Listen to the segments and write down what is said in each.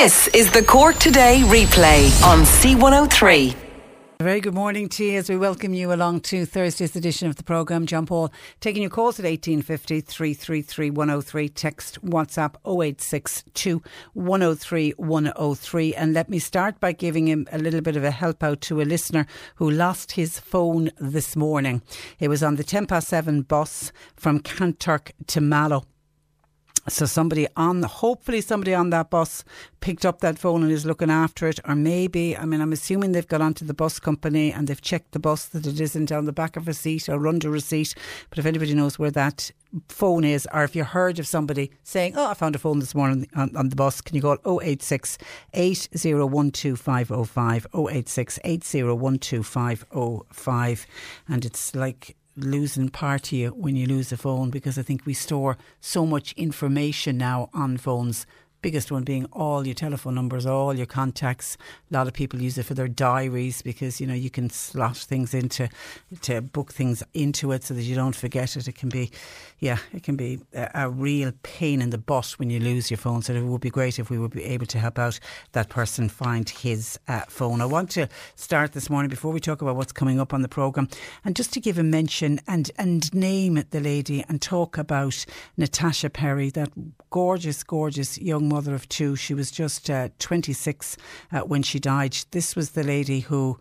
This is the Cork Today replay on C103. A very good morning to you as we welcome you along to Thursday's edition of the programme. John Paul taking your calls at 1850 333 103. Text WhatsApp 0862 103 103. And let me start by giving him a little bit of a help out to a listener who lost his phone this morning. It was on the 10 past 7 bus from Kanturk to Mallow. So somebody on, hopefully somebody on that bus picked up that phone and is looking after it, or maybe, I mean, I'm assuming they've got onto the bus company and they've checked the bus that it isn't on the back of a seat or under a seat. But if anybody knows where that phone is, or if you heard of somebody saying, "Oh, I found a phone this morning on, on the bus," can you call 086 8012505 086 8012505 and it's like losing part of you when you lose a phone because I think we store so much information now on phones biggest one being all your telephone numbers, all your contacts. A lot of people use it for their diaries because you know you can slot things into to book things into it so that you don't forget it. It can be, yeah, it can be a, a real pain in the butt when you lose your phone. So it would be great if we would be able to help out that person find his uh, phone. I want to start this morning before we talk about what's coming up on the program, and just to give a mention and and name the lady and talk about Natasha Perry, that gorgeous, gorgeous young mother of two. She was just uh, 26 uh, when she died. This was the lady who.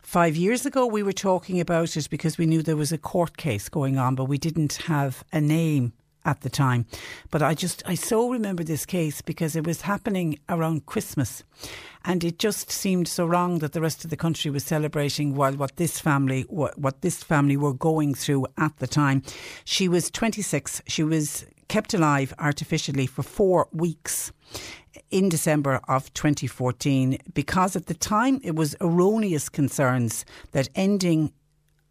Five years ago, we were talking about it because we knew there was a court case going on, but we didn't have a name at the time. But I just, I so remember this case because it was happening around Christmas. And it just seemed so wrong that the rest of the country was celebrating while what this family, what, what this family were going through at the time. She was 26. She was kept alive artificially for four weeks in December of 2014 because at the time it was erroneous concerns that ending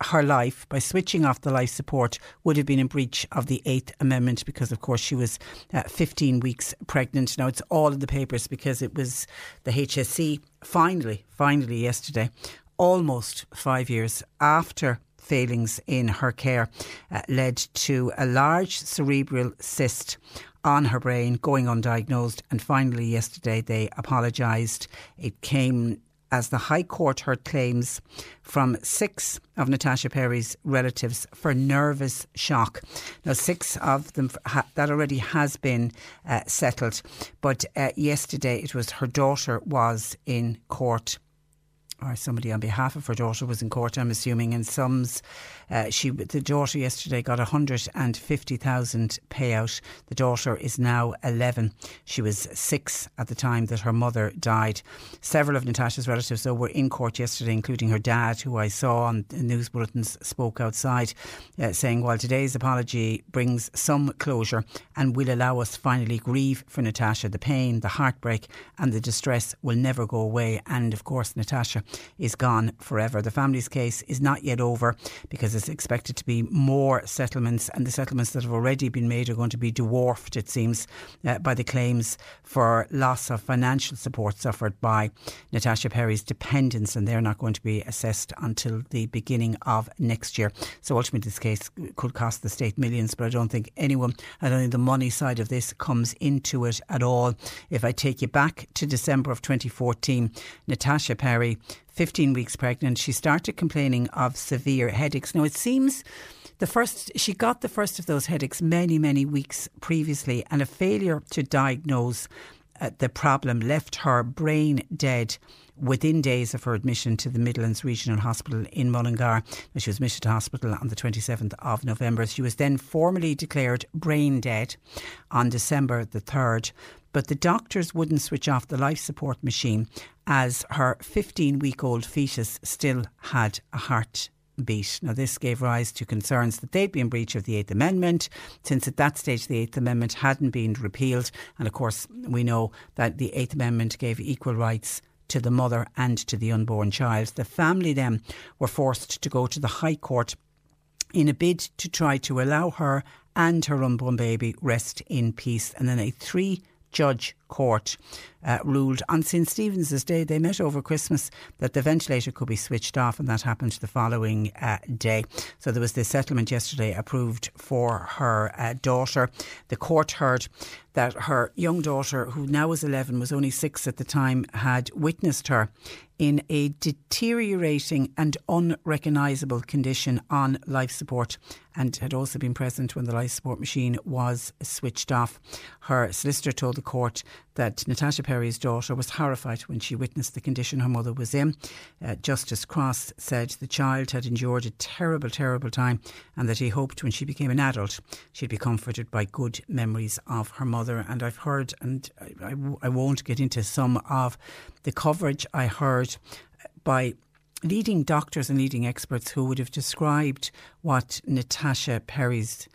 her life by switching off the life support would have been in breach of the Eighth Amendment because, of course, she was uh, 15 weeks pregnant. Now, it's all in the papers because it was the HSE finally, finally yesterday, almost five years after failings in her care uh, led to a large cerebral cyst on her brain going undiagnosed. And finally, yesterday, they apologised. It came as the High Court heard claims from six of Natasha Perry's relatives for nervous shock. Now, six of them, that already has been uh, settled. But uh, yesterday, it was her daughter was in court or somebody on behalf of her daughter was in court, I'm assuming, in sums. Uh, she, the daughter yesterday got a 150,000 payout. The daughter is now 11. She was six at the time that her mother died. Several of Natasha's relatives, though, were in court yesterday, including her dad, who I saw on the news bulletins, spoke outside, uh, saying, while today's apology brings some closure and will allow us finally grieve for Natasha, the pain, the heartbreak, and the distress will never go away. And of course, Natasha is gone forever. The family's case is not yet over because it's expected to be more settlements, and the settlements that have already been made are going to be dwarfed, it seems, uh, by the claims for loss of financial support suffered by Natasha Perry's dependents, and they're not going to be assessed until the beginning of next year. So ultimately, this case could cost the state millions, but I don't think anyone, I don't think the money side of this comes into it at all. If I take you back to December of 2014, Natasha Perry 15 weeks pregnant, she started complaining of severe headaches. Now, it seems the first she got the first of those headaches many, many weeks previously, and a failure to diagnose uh, the problem left her brain dead within days of her admission to the Midlands Regional Hospital in Mullingar. She was admitted to hospital on the 27th of November. She was then formally declared brain dead on December the 3rd but the doctors wouldn't switch off the life support machine as her 15 week old fetus still had a heart beat. Now, this gave rise to concerns that they'd be in breach of the Eighth Amendment, since at that stage the Eighth Amendment hadn't been repealed. And of course, we know that the Eighth Amendment gave equal rights to the mother and to the unborn child. The family then were forced to go to the High Court in a bid to try to allow her and her unborn baby rest in peace. And then a three judge court uh, ruled on St Stephen's Day. They met over Christmas that the ventilator could be switched off, and that happened the following uh, day. So there was this settlement yesterday approved for her uh, daughter. The court heard that her young daughter, who now is 11, was only six at the time, had witnessed her in a deteriorating and unrecognisable condition on life support and had also been present when the life support machine was switched off. Her solicitor told the court that Natasha Perry's daughter was horrified when she witnessed the condition her mother was in. Uh, Justice Cross said the child had endured a terrible, terrible time and that he hoped when she became an adult she'd be comforted by good memories of her mother. And I've heard, and I, won't get into some of the coverage I heard by leading doctors and leading experts who would have described what Natasha Perry's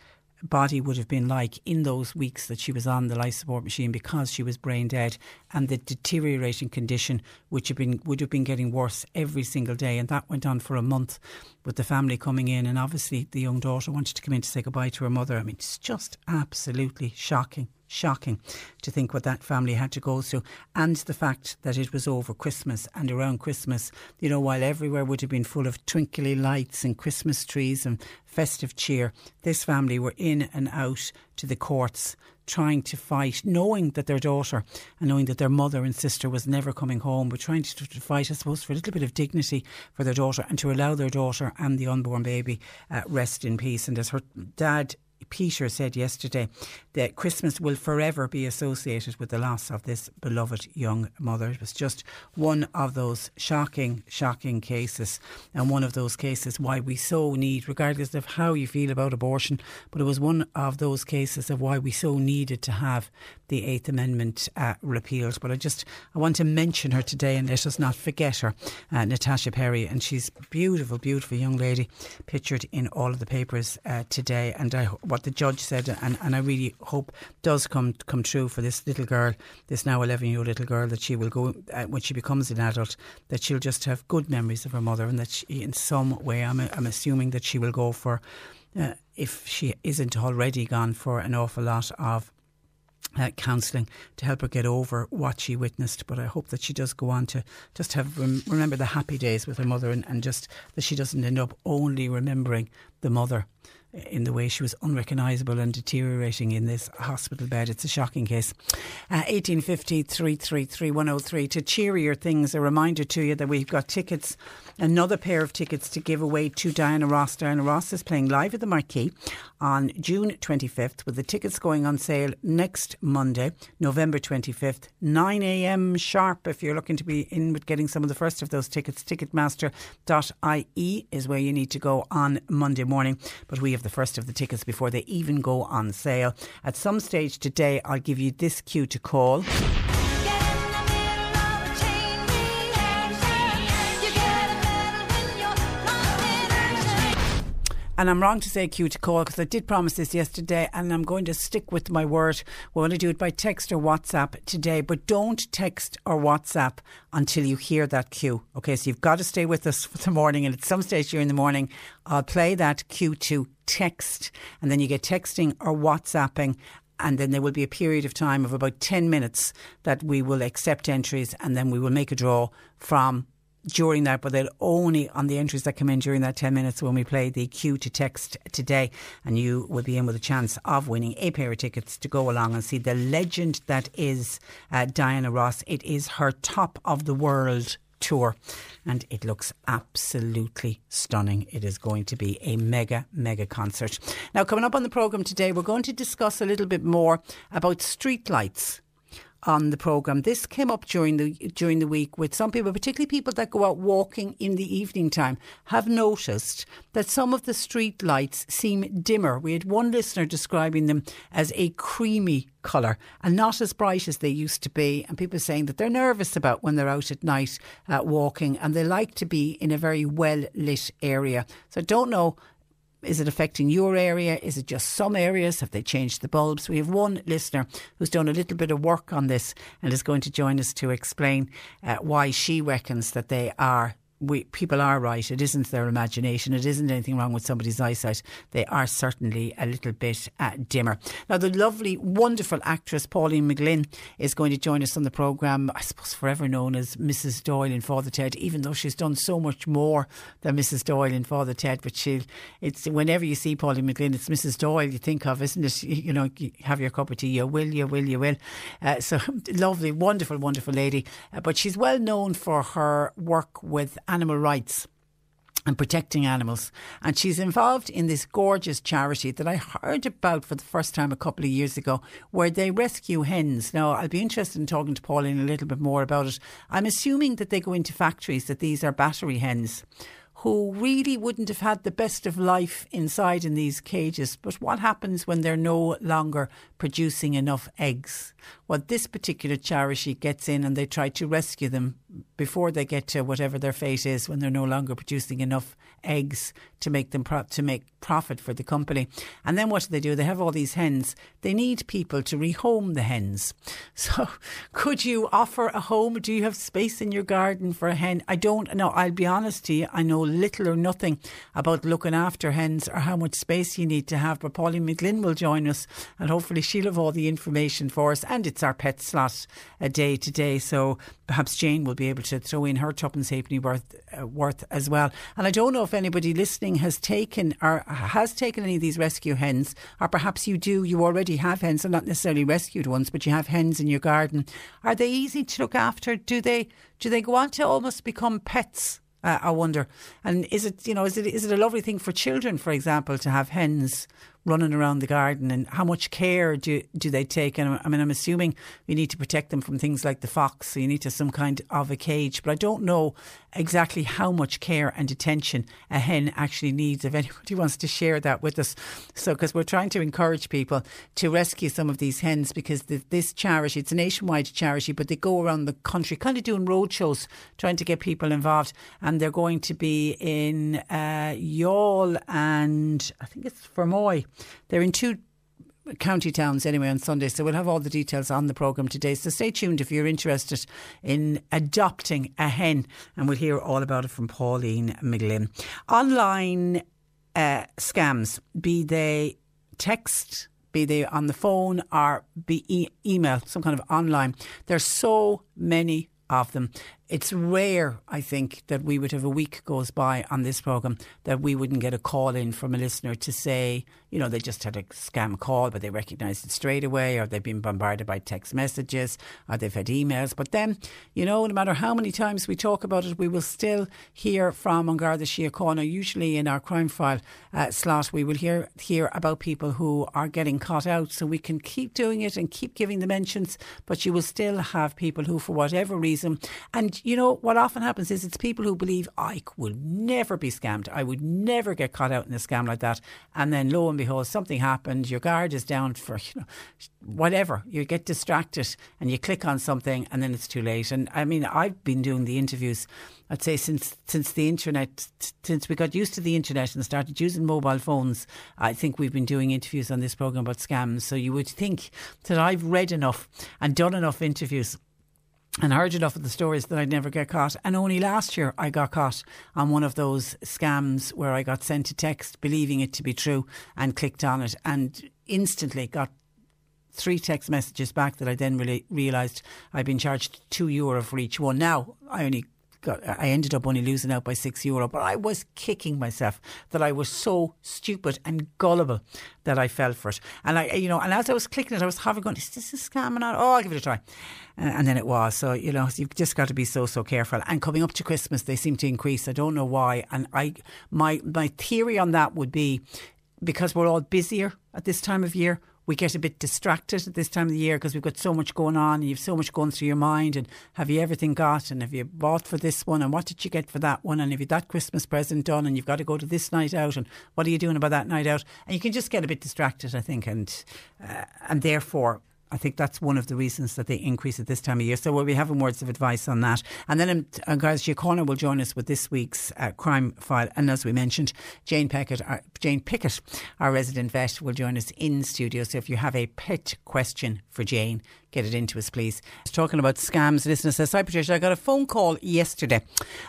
body would have been like in those weeks that she was on the life support machine because she was brain dead and the deteriorating condition which have been would have been getting worse every single day. And that went on for a month with the family coming in. And obviously the young daughter wanted to come in to say goodbye to her mother. I mean it's just absolutely shocking shocking to think what that family had to go through and the fact that it was over Christmas and around Christmas, you know, while everywhere would have been full of twinkly lights and Christmas trees and festive cheer, this family were in and out to the courts trying to fight, knowing that their daughter and knowing that their mother and sister was never coming home, but trying to, fight, I suppose, for a little bit of dignity for their daughter and to allow their daughter and the unborn baby uh, rest in peace. And as her dad Peter said yesterday that Christmas will forever be associated with the loss of this beloved young mother. It was just one of those shocking, shocking cases, and one of those cases why we so need, regardless of how you feel about abortion, but it was one of those cases of why we so needed to have the Eighth Amendment uh, repealed. But I just I want to mention her today, and let us not forget her, uh, Natasha Perry, and she's beautiful, beautiful young lady, pictured in all of the papers uh, today. And I what the judge said, and, and I really hope does come come true for this little girl, this now 11 year old little girl, that she will go, uh, when she becomes an adult, that she'll just have good memories of her mother, and that she, in some way, I'm, I'm assuming that she will go for, uh, if she isn't already gone for an awful lot of uh, counselling to help her get over what she witnessed. But I hope that she does go on to just have rem- remember the happy days with her mother and, and just that she doesn't end up only remembering the mother in the way she was unrecognisable and deteriorating in this hospital bed. It's a shocking case. Uh, 1850 333 103. To cheerier things, a reminder to you that we've got tickets, another pair of tickets to give away to Diana Ross. Diana Ross is playing live at the Marquee on June 25th, with the tickets going on sale next Monday, November 25th, 9am sharp. If you're looking to be in with getting some of the first of those tickets, ticketmaster.ie is where you need to go on Monday morning. But we have the first of the tickets before they even go on sale. At some stage today, I'll give you this cue to call. And I'm wrong to say cue to call because I did promise this yesterday and I'm going to stick with my word. We're going to do it by text or WhatsApp today, but don't text or WhatsApp until you hear that cue. Okay, so you've got to stay with us for the morning and at some stage during the morning, I'll play that cue to text and then you get texting or WhatsApping and then there will be a period of time of about 10 minutes that we will accept entries and then we will make a draw from during that, but they'll only on the entries that come in during that 10 minutes when we play the cue to text today. And you will be in with a chance of winning a pair of tickets to go along and see the legend that is uh, Diana Ross. It is her top of the world tour and it looks absolutely stunning. It is going to be a mega, mega concert. Now, coming up on the programme today, we're going to discuss a little bit more about streetlights on the program. This came up during the during the week with some people, particularly people that go out walking in the evening time, have noticed that some of the street lights seem dimmer. We had one listener describing them as a creamy colour and not as bright as they used to be. And people saying that they're nervous about when they're out at night uh, walking and they like to be in a very well lit area. So I don't know is it affecting your area? Is it just some areas? Have they changed the bulbs? We have one listener who's done a little bit of work on this and is going to join us to explain uh, why she reckons that they are we, people are right. It isn't their imagination. It isn't anything wrong with somebody's eyesight. They are certainly a little bit uh, dimmer. Now, the lovely, wonderful actress Pauline McLynn is going to join us on the programme. I suppose forever known as Mrs. Doyle in Father Ted, even though she's done so much more than Mrs. Doyle in Father Ted. But she, it's whenever you see Pauline McLynn, it's Mrs. Doyle you think of, isn't it? You know, have your cup of tea. You will, you will, you will. Uh, so lovely, wonderful, wonderful lady. Uh, but she's well known for her work with animal rights and protecting animals. And she's involved in this gorgeous charity that I heard about for the first time a couple of years ago, where they rescue hens. Now, I'll be interested in talking to Pauline a little bit more about it. I'm assuming that they go into factories, that these are battery hens who really wouldn't have had the best of life inside in these cages. But what happens when they're no longer producing enough eggs? Well, this particular charity gets in and they try to rescue them before they get to whatever their fate is when they're no longer producing enough eggs to make them pro- to make profit for the company. And then what do they do? They have all these hens. They need people to rehome the hens. So, could you offer a home? Do you have space in your garden for a hen? I don't know. I'll be honest to you. I know little or nothing about looking after hens or how much space you need to have. But Pauline McLynn will join us, and hopefully she'll have all the information for us. And it's our pet slot a day today, so perhaps Jane will be able to throw in her tuppence halfpenny worth uh, worth as well. And I don't know if anybody listening has taken or has taken any of these rescue hens, or perhaps you do. You already have hens, and not necessarily rescued ones, but you have hens in your garden. Are they easy to look after? Do they do they go on to almost become pets? Uh, I wonder. And is it you know is it is it a lovely thing for children, for example, to have hens running around the garden and how much care do do they take? And I mean, I'm assuming we need to protect them from things like the fox, so you need to some kind of a cage. But I don't know exactly how much care and attention a hen actually needs. If anybody wants to share that with us, so because we're trying to encourage people to rescue some of these hens because the, this charity, it's a nationwide charity, but they go around the country, kind of doing road shows, trying to get people involved, and they're going to be in uh, Youghal and I think it's Fermoy they're in two county towns anyway on Sunday. So we'll have all the details on the programme today. So stay tuned if you're interested in adopting a hen, and we'll hear all about it from Pauline McLynn. Online uh, scams, be they text, be they on the phone, or be e- email, some kind of online. There's so many of them it's rare, I think, that we would have a week goes by on this programme that we wouldn't get a call in from a listener to say, you know, they just had a scam call, but they recognised it straight away, or they've been bombarded by text messages, or they've had emails. But then, you know, no matter how many times we talk about it, we will still hear from An Garda Síochána. Usually in our crime file uh, slot, we will hear hear about people who are getting caught out. So we can keep doing it and keep giving the mentions, but you will still have people who, for whatever reason, and you know, what often happens is it's people who believe I will never be scammed. I would never get caught out in a scam like that. And then lo and behold, something happened. Your guard is down for, you know, whatever. You get distracted and you click on something and then it's too late. And I mean, I've been doing the interviews, I'd say since, since the internet, since we got used to the internet and started using mobile phones, I think we've been doing interviews on this program about scams. So you would think that I've read enough and done enough interviews and heard enough of the stories that I'd never get caught. And only last year I got caught on one of those scams where I got sent a text believing it to be true and clicked on it and instantly got three text messages back that I then really realised I'd been charged two euro for each one. Now I only I ended up only losing out by six euro, but I was kicking myself that I was so stupid and gullible that I fell for it. And I, you know, and as I was clicking it, I was having going, is this a scam? And oh, I'll give it a try. and then it was. So, you know, you've just got to be so, so careful. And coming up to Christmas, they seem to increase. I don't know why. And I, my, my theory on that would be because we're all busier at this time of year, we get a bit distracted at this time of the year because we've got so much going on and you've so much going through your mind and have you everything got and have you bought for this one and what did you get for that one and have you that Christmas present done and you've got to go to this night out and what are you doing about that night out? And you can just get a bit distracted I think and uh, and therefore I think that's one of the reasons that they increase at this time of year. So we'll be having words of advice on that. And then um, uh, guys, Giacona will join us with this week's uh, crime file. And as we mentioned, Jane Pickett, our, Jane Pickett, our resident vet, will join us in studio. So if you have a pet question for Jane, get it into us, please. Talking about scams, listener says, Hi Patricia, I got a phone call yesterday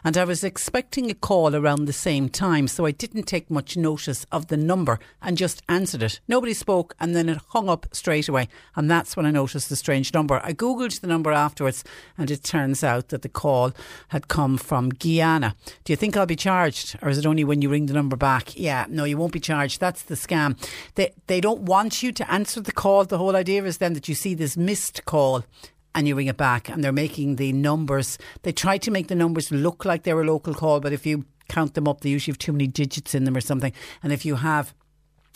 and I was expecting a call around the same time, so I didn't take much notice of the number and just answered it. Nobody spoke and then it hung up straight away. And that's when I noticed the strange number. I Googled the number afterwards and it turns out that the call had come from Guyana. Do you think I'll be charged or is it only when you ring the number back? Yeah, no, you won't be charged. That's the scam. They, they don't want you to answer the call. The whole idea is then that you see this missed missed call and you ring it back and they're making the numbers they try to make the numbers look like they're a local call but if you count them up they usually have too many digits in them or something and if you have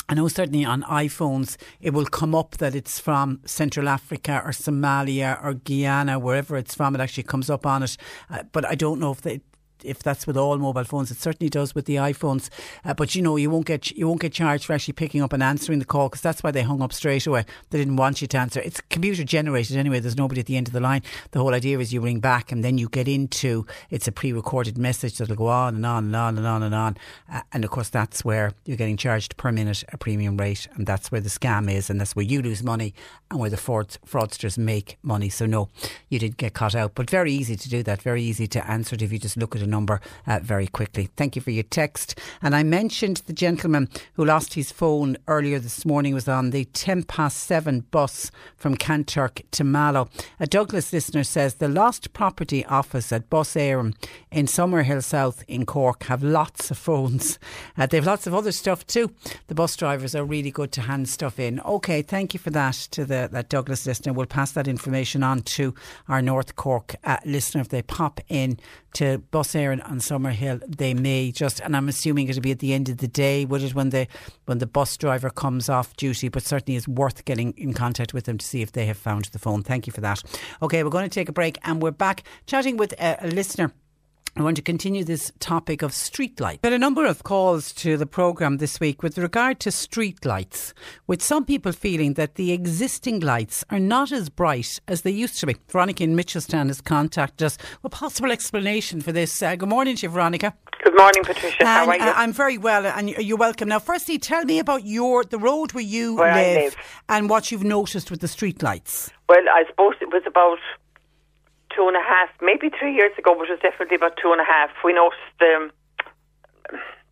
I know certainly on iPhones it will come up that it's from Central Africa or Somalia or Guyana, wherever it's from. It actually comes up on it, uh, but I don't know if they, if that's with all mobile phones, it certainly does with the iPhones. Uh, but you know, you won't get you won't get charged for actually picking up and answering the call because that's why they hung up straight away. They didn't want you to answer. It's computer generated anyway. There's nobody at the end of the line. The whole idea is you ring back and then you get into it's a pre-recorded message that'll go on and on and on and on and on. Uh, and of course, that's where you're getting charged per minute a premium rate, and that's where the scam is, and that's where you lose money and where the fraud, fraudsters make money. So no, you didn't get caught out, but very easy to do that. Very easy to answer it if you just look at number uh, very quickly. Thank you for your text. And I mentioned the gentleman who lost his phone earlier this morning was on the 10 past 7 bus from Kanturk to Mallow. A Douglas listener says the lost property office at Bus Éireann in Summerhill South in Cork have lots of phones. Uh, they have lots of other stuff too. The bus drivers are really good to hand stuff in. Okay, thank you for that to the that Douglas listener. We'll pass that information on to our North Cork uh, listener if they pop in to Bus Éireann on Summerhill, they may just, and I'm assuming it'll be at the end of the day, would it, when the when the bus driver comes off duty? But certainly, it's worth getting in contact with them to see if they have found the phone. Thank you for that. Okay, we're going to take a break, and we're back chatting with a listener I want to continue this topic of streetlights. But a number of calls to the programme this week with regard to streetlights, with some people feeling that the existing lights are not as bright as they used to be. Veronica in Mitchelstown has contacted us with a possible explanation for this. Uh, good morning to you, Veronica. Good morning, Patricia. And, How are you? Uh, I'm very well, and you're welcome. Now, firstly, tell me about your the road where you Where live, live. and what you've noticed with the streetlights. Well, I suppose it was about two and a half, maybe three years ago, but it was definitely about two and a half. We noticed um,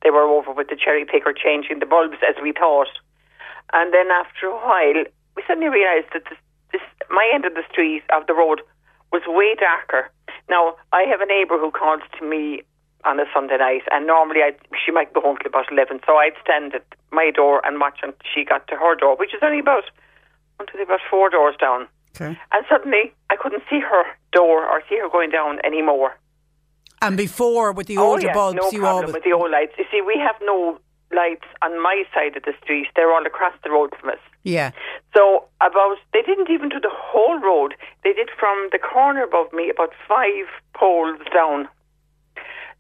they were over with the cherry picker changing the bulbs as we thought. And then after a while, we suddenly realised that this, this, my end of the street, of the road, was way darker. Now, I have a neighbour who calls to me on a Sunday night, and normally I she might go home till about 11, so I'd stand at my door and watch until she got to her door, which is only about, until about four doors down. Okay. And suddenly, I couldn't see her door or see her going down anymore. And before, with the older oh, yeah, bulbs, no you problem always with the old lights. You see, we have no lights on my side of the street. They're all across the road from us. yeah. So about they didn't even do the whole road. They did from the corner above me about five poles down.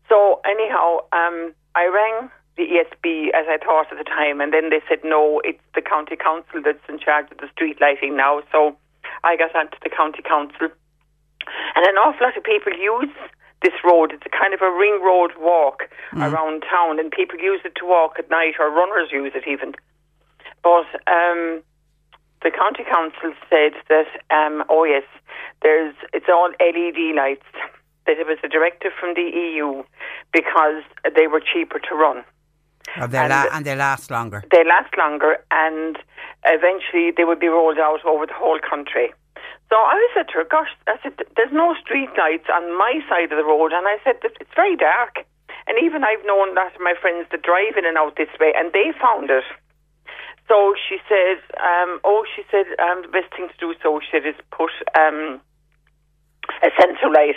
So anyhow, um, I rang the ESB as I thought at the time, and then they said no, it's the county council that's in charge of the street lighting now. So I got onto the county council, and an awful lot of people use this road. It's a kind of a ring road walk around town, and people use it to walk at night, or runners use it even. But um, the county council said that, um, oh yes, there's it's all LED lights. That it was a directive from the EU because they were cheaper to run. Oh, they And- la- and they last longer. They last longer, and eventually they would be rolled out over the whole country. So I said to her, "Gosh," I said, "There's no street lights on my side of the road," and I said, "It's very dark." And even I've known that my friends that drive in and out this way, and they found it. So she said, um, "Oh, she said um, the best thing to do so she said is put um, a sensor light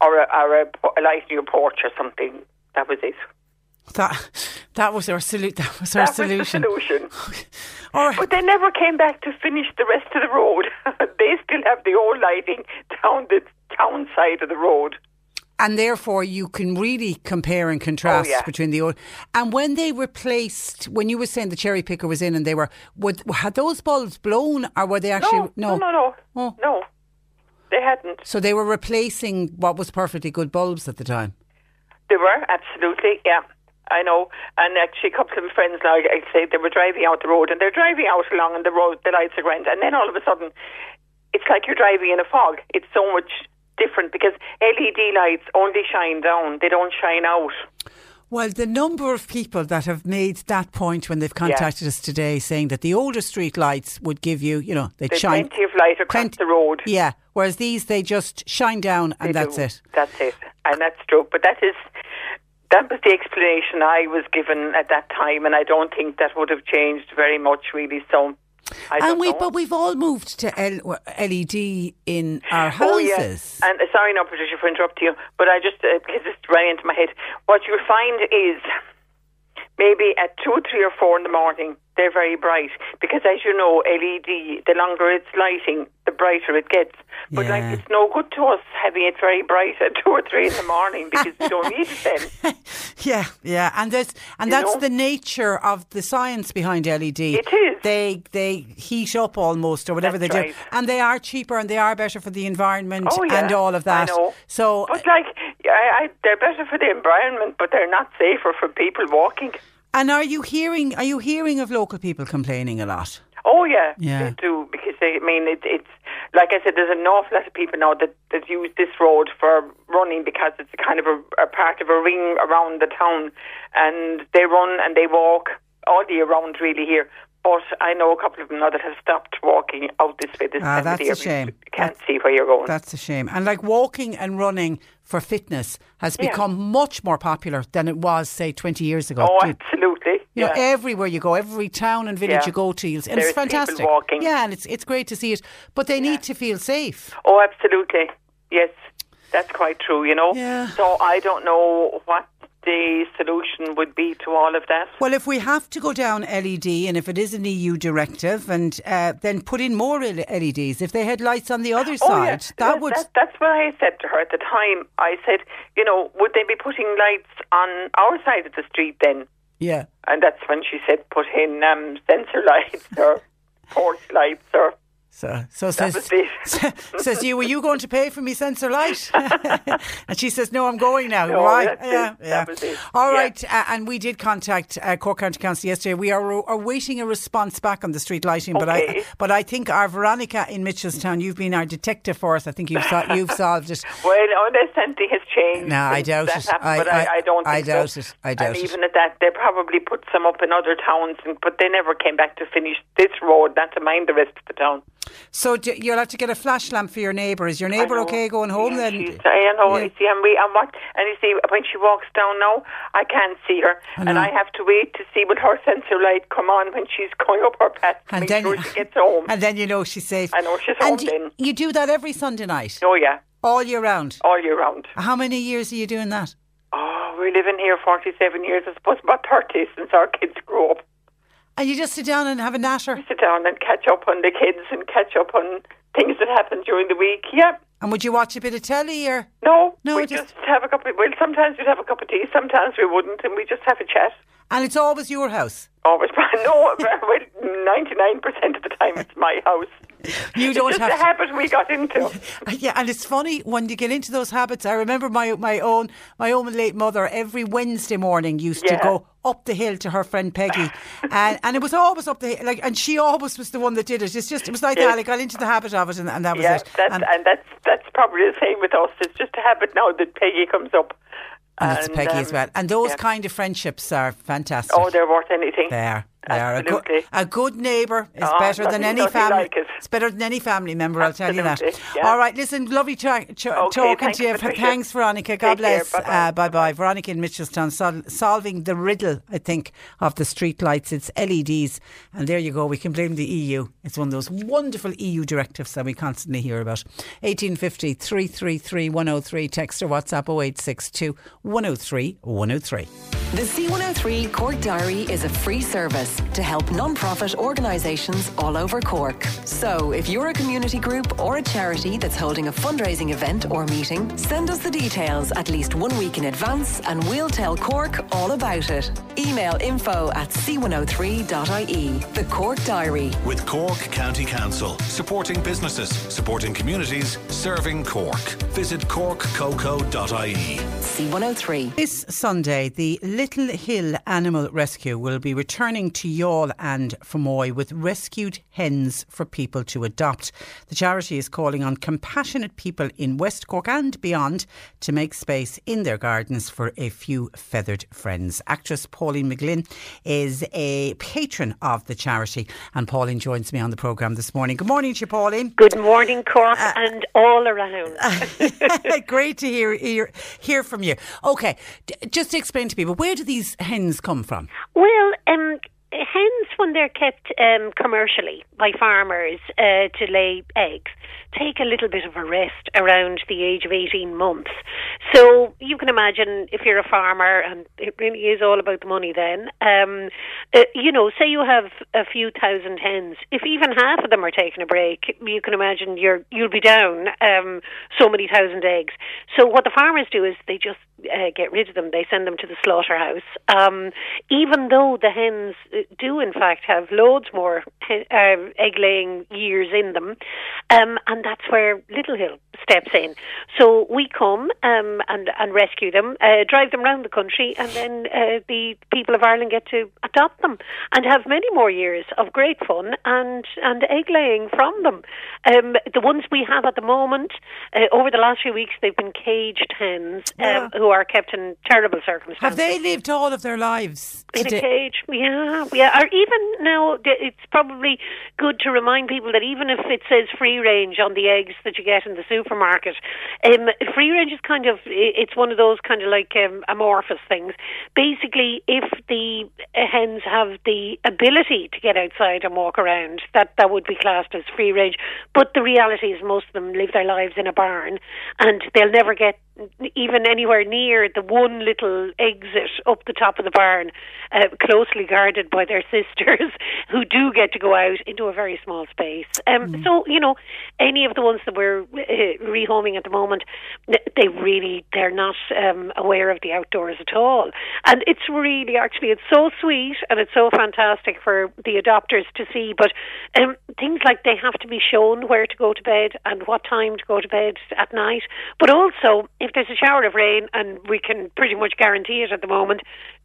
or a, or a, a light in your porch or something." That was it. That, That was our solu- That was our that solution. was the solution. Right. But they never came back to finish the rest of the road. they still have the old lighting down the town side of the road. and therefore you can really compare and contrast Oh, yeah. between the old. And when they replaced, when you were saying the cherry picker was in, and they were, would, had those bulbs blown, or were they actually no, no, no, Oh. no. They hadn't. So they were replacing what was perfectly good bulbs at the time. They were absolutely, yeah. I know, and actually, a couple of friends now, I say they were driving out the road, and they're driving out along, and the road, the lights are grand, and then all of a sudden, it's like you're driving in a fog. It's so much different because LED lights only shine down; they don't shine out. Well, the number of people that have made that point when they've contacted us today saying that the older street lights would give you, you know, they shine. plenty of light across plenty- the road. Yeah, whereas these, they just shine down and They that's do. it. That's it, and that's true. But that is that was the explanation I was given at that time, and I don't think that would have changed very much, really. So, And we, know. but we've all moved to L- LED in our Oh, houses. And uh, sorry, no, Patricia, for interrupting you, but I just uh, because this ran into my head. What you'll find is maybe at two, three, or four in the morning, they're very bright because, as you know, LED, the longer it's lighting, the brighter it gets. But Yeah. like, it's no good to us having it very bright at two or three in the morning because we don't need it then. Yeah, yeah, and there's and You that's know? the nature of the science behind LED. It is. They they heat up almost or whatever That's they right. do, and they are cheaper and they are better for the environment Oh yeah, and all of that. I know. So but uh, like, I, I, they're better for the environment, but they're not safer for people walking. And are you hearing are you hearing of local people complaining a lot? Oh yeah, Yeah. they do because they, I mean it, it's like I said, there's an awful lot of people now that, that use this road for running because it's kind of a, a part of a ring around the town, and they run and they walk all year round really here. But I know a couple of them now that have stopped walking out this way this Ah, that's a shame. You can't That- see where you're going. That's a shame. And like walking and running for fitness has Yeah. become much more popular than it was, say, 20 years ago. oh, absolutely. You know, everywhere you go, every town and village Yeah. you go to, you'll, and it's fantastic. walking. Yeah, and it's it's great to see it, but they need to feel safe. Oh, absolutely. Yes, that's quite true, you know. Yeah. So I don't know what the solution would be to all of that. Well, if we have to go down LED, and if it is an EU directive, and uh, then put in more LEDs. If they had lights on the other Oh, side, yeah. that would. that's what I said to her at the time. I said, you know, would they be putting lights on our side of the street then? yeah. And that's when she said, put in um, sensor lights or porch lights or. So, so says, was says you, were you going to pay for me sensor light? and she says, no, I'm going now. No, right? that's it. Yeah, yeah. All Yeah. right. Uh, and we did contact uh, Cork County Council yesterday. We are are awaiting a response back on the street lighting. But I, but I think our Veronica in Mitchelstown, you've been our detective for us. I think you've sol- you've solved it. Well, unless something has changed. No, I doubt it. happened, I- but I, I- I don't I doubt so. it. I doubt and it. even at that, they probably put some up in other towns, and, but they never came back to finish this road, not to mind the rest of the town. So do, you'll have to get a flash lamp for your neighbour. Is your neighbour okay going home yeah, then? I know. Oh, yeah. You see, and we and what and you see when she walks down now, I can't see her, I and. I have to wait to see will her sensor light come on when she's going up her path to And then, sure she gets home. and then you know she's safe. I know she's and home then. you do that every Sunday night, oh yeah, all year round. all year round. How many years are you doing that? Oh, we're living here forty-seven years. I suppose about thirty since our kids grew up. And you just sit down and have a natter. sit down and catch up on the kids and catch up on things that happened during the week. Yeah. And would you watch a bit of telly or? No, No, we just- just, have a cup of, well, sometimes we'd have a cup of tea, sometimes we wouldn't, and we just have a chat. And it's always your house. Always, no, well, 99% of the time it's my house. You don't it's just have a habit we got into. Yeah, and it's funny when you get into those habits. I remember my my own my own late mother every Wednesday morning used to go up the hill to her friend Peggy, and and it was always up the hill, like, and she always was the one that did it. It's just it was like Yes. that. I got into the habit of it, and, and that was yeah, it. that's, and, and, that's that's probably the same with us. It's just a habit now that Peggy comes up. And it's Peggy as um, well. And those yeah. kind of friendships are fantastic. Oh, they're worth anything. They are. They are. A good, a good neighbour is Oh, better than any family. like it. It's better than any family member. I'll tell you that. Yeah. All right. Listen, lovely tra- ch- Okay, talking thanks, to you. Patricia. Thanks, Veronica. God Take bless. Uh, bye bye. Veronica in Mitchelstown sol- solving the riddle, I think, of the street lights. It's LEDs, and there you go. We can blame the EU. It's one of those wonderful EU directives that we constantly hear about. 1850 333 103. Text or WhatsApp 0862 103 103. The C103 Cork Diary is a free service to help non-profit organisations all over Cork. So, if you're a community group or a charity that's holding a fundraising event or meeting, send us the details at least one week in advance and we'll tell Cork all about it. Email info at c103.ie. The Cork Diary. With Cork County Council, supporting businesses, supporting communities, serving Cork. Visit corkcoco.ie. C103. This Sunday, the Little Hill Animal Rescue will be returning to Youghal and Fermoy with rescued hens for people to adopt. The charity is calling on compassionate people in West Cork and beyond to make space in their gardens for a few feathered friends. Actress Pauline McLynn is a patron of the charity, and Pauline joins me on the programme this morning. Good morning to you, Pauline. Good morning, Cork, uh, and all around. Great to hear, hear hear from you. Okay, d- just to explain to people, where do these hens come from? well, um, hens, when they're kept um, commercially by farmers uh, to lay eggs, take a little bit of a rest around the age of 18 months. So you can imagine if you're a farmer, and it really is all about the money then, um, uh, you know, say you have a few thousand hens, if even half of them are taking a break, you can imagine you're, you'll be down um, so many thousand eggs. So what the farmers do is they just uh, get rid of them. They send them to the slaughterhouse. Um, even though the hens uh, do, in fact, have loads more uh, egg laying years in them, um, and that's where Little Hill steps in. So we come um, and and rescue them, uh, drive them around the country, and then uh, the people of Ireland get to adopt them and have many more years of great fun and and egg laying from them. Um, the ones we have at the moment, uh, over the last few weeks, they've been caged hens Yeah. um, who are kept in terrible circumstances. Have they lived all of their lives? In today? a cage, yeah, yeah. Or even now, it's probably good to remind people that even if it says free range on the eggs that you get in the supermarket, um, free range is kind of it's one of those kind of like um, amorphous things. Basically, if the hens have the ability to get outside and walk around, that that would be classed as free range. But the reality is, most of them live their lives in a barn, and they'll never get even anywhere near the one little exit up the top of the barn, uh, closely guarded by their sisters, who do get to go out into a very small space. Um, So you know, any of the ones that we're uh, rehoming at the moment, they really they're not um, aware of the outdoors at all, and it's really actually it's so sweet and it's so fantastic for the adopters to see. But um, things like they have to be shown where to go to bed and what time to go to bed at night, but also if there's a shower of rain, and we can pretty much guarantee it at the moment,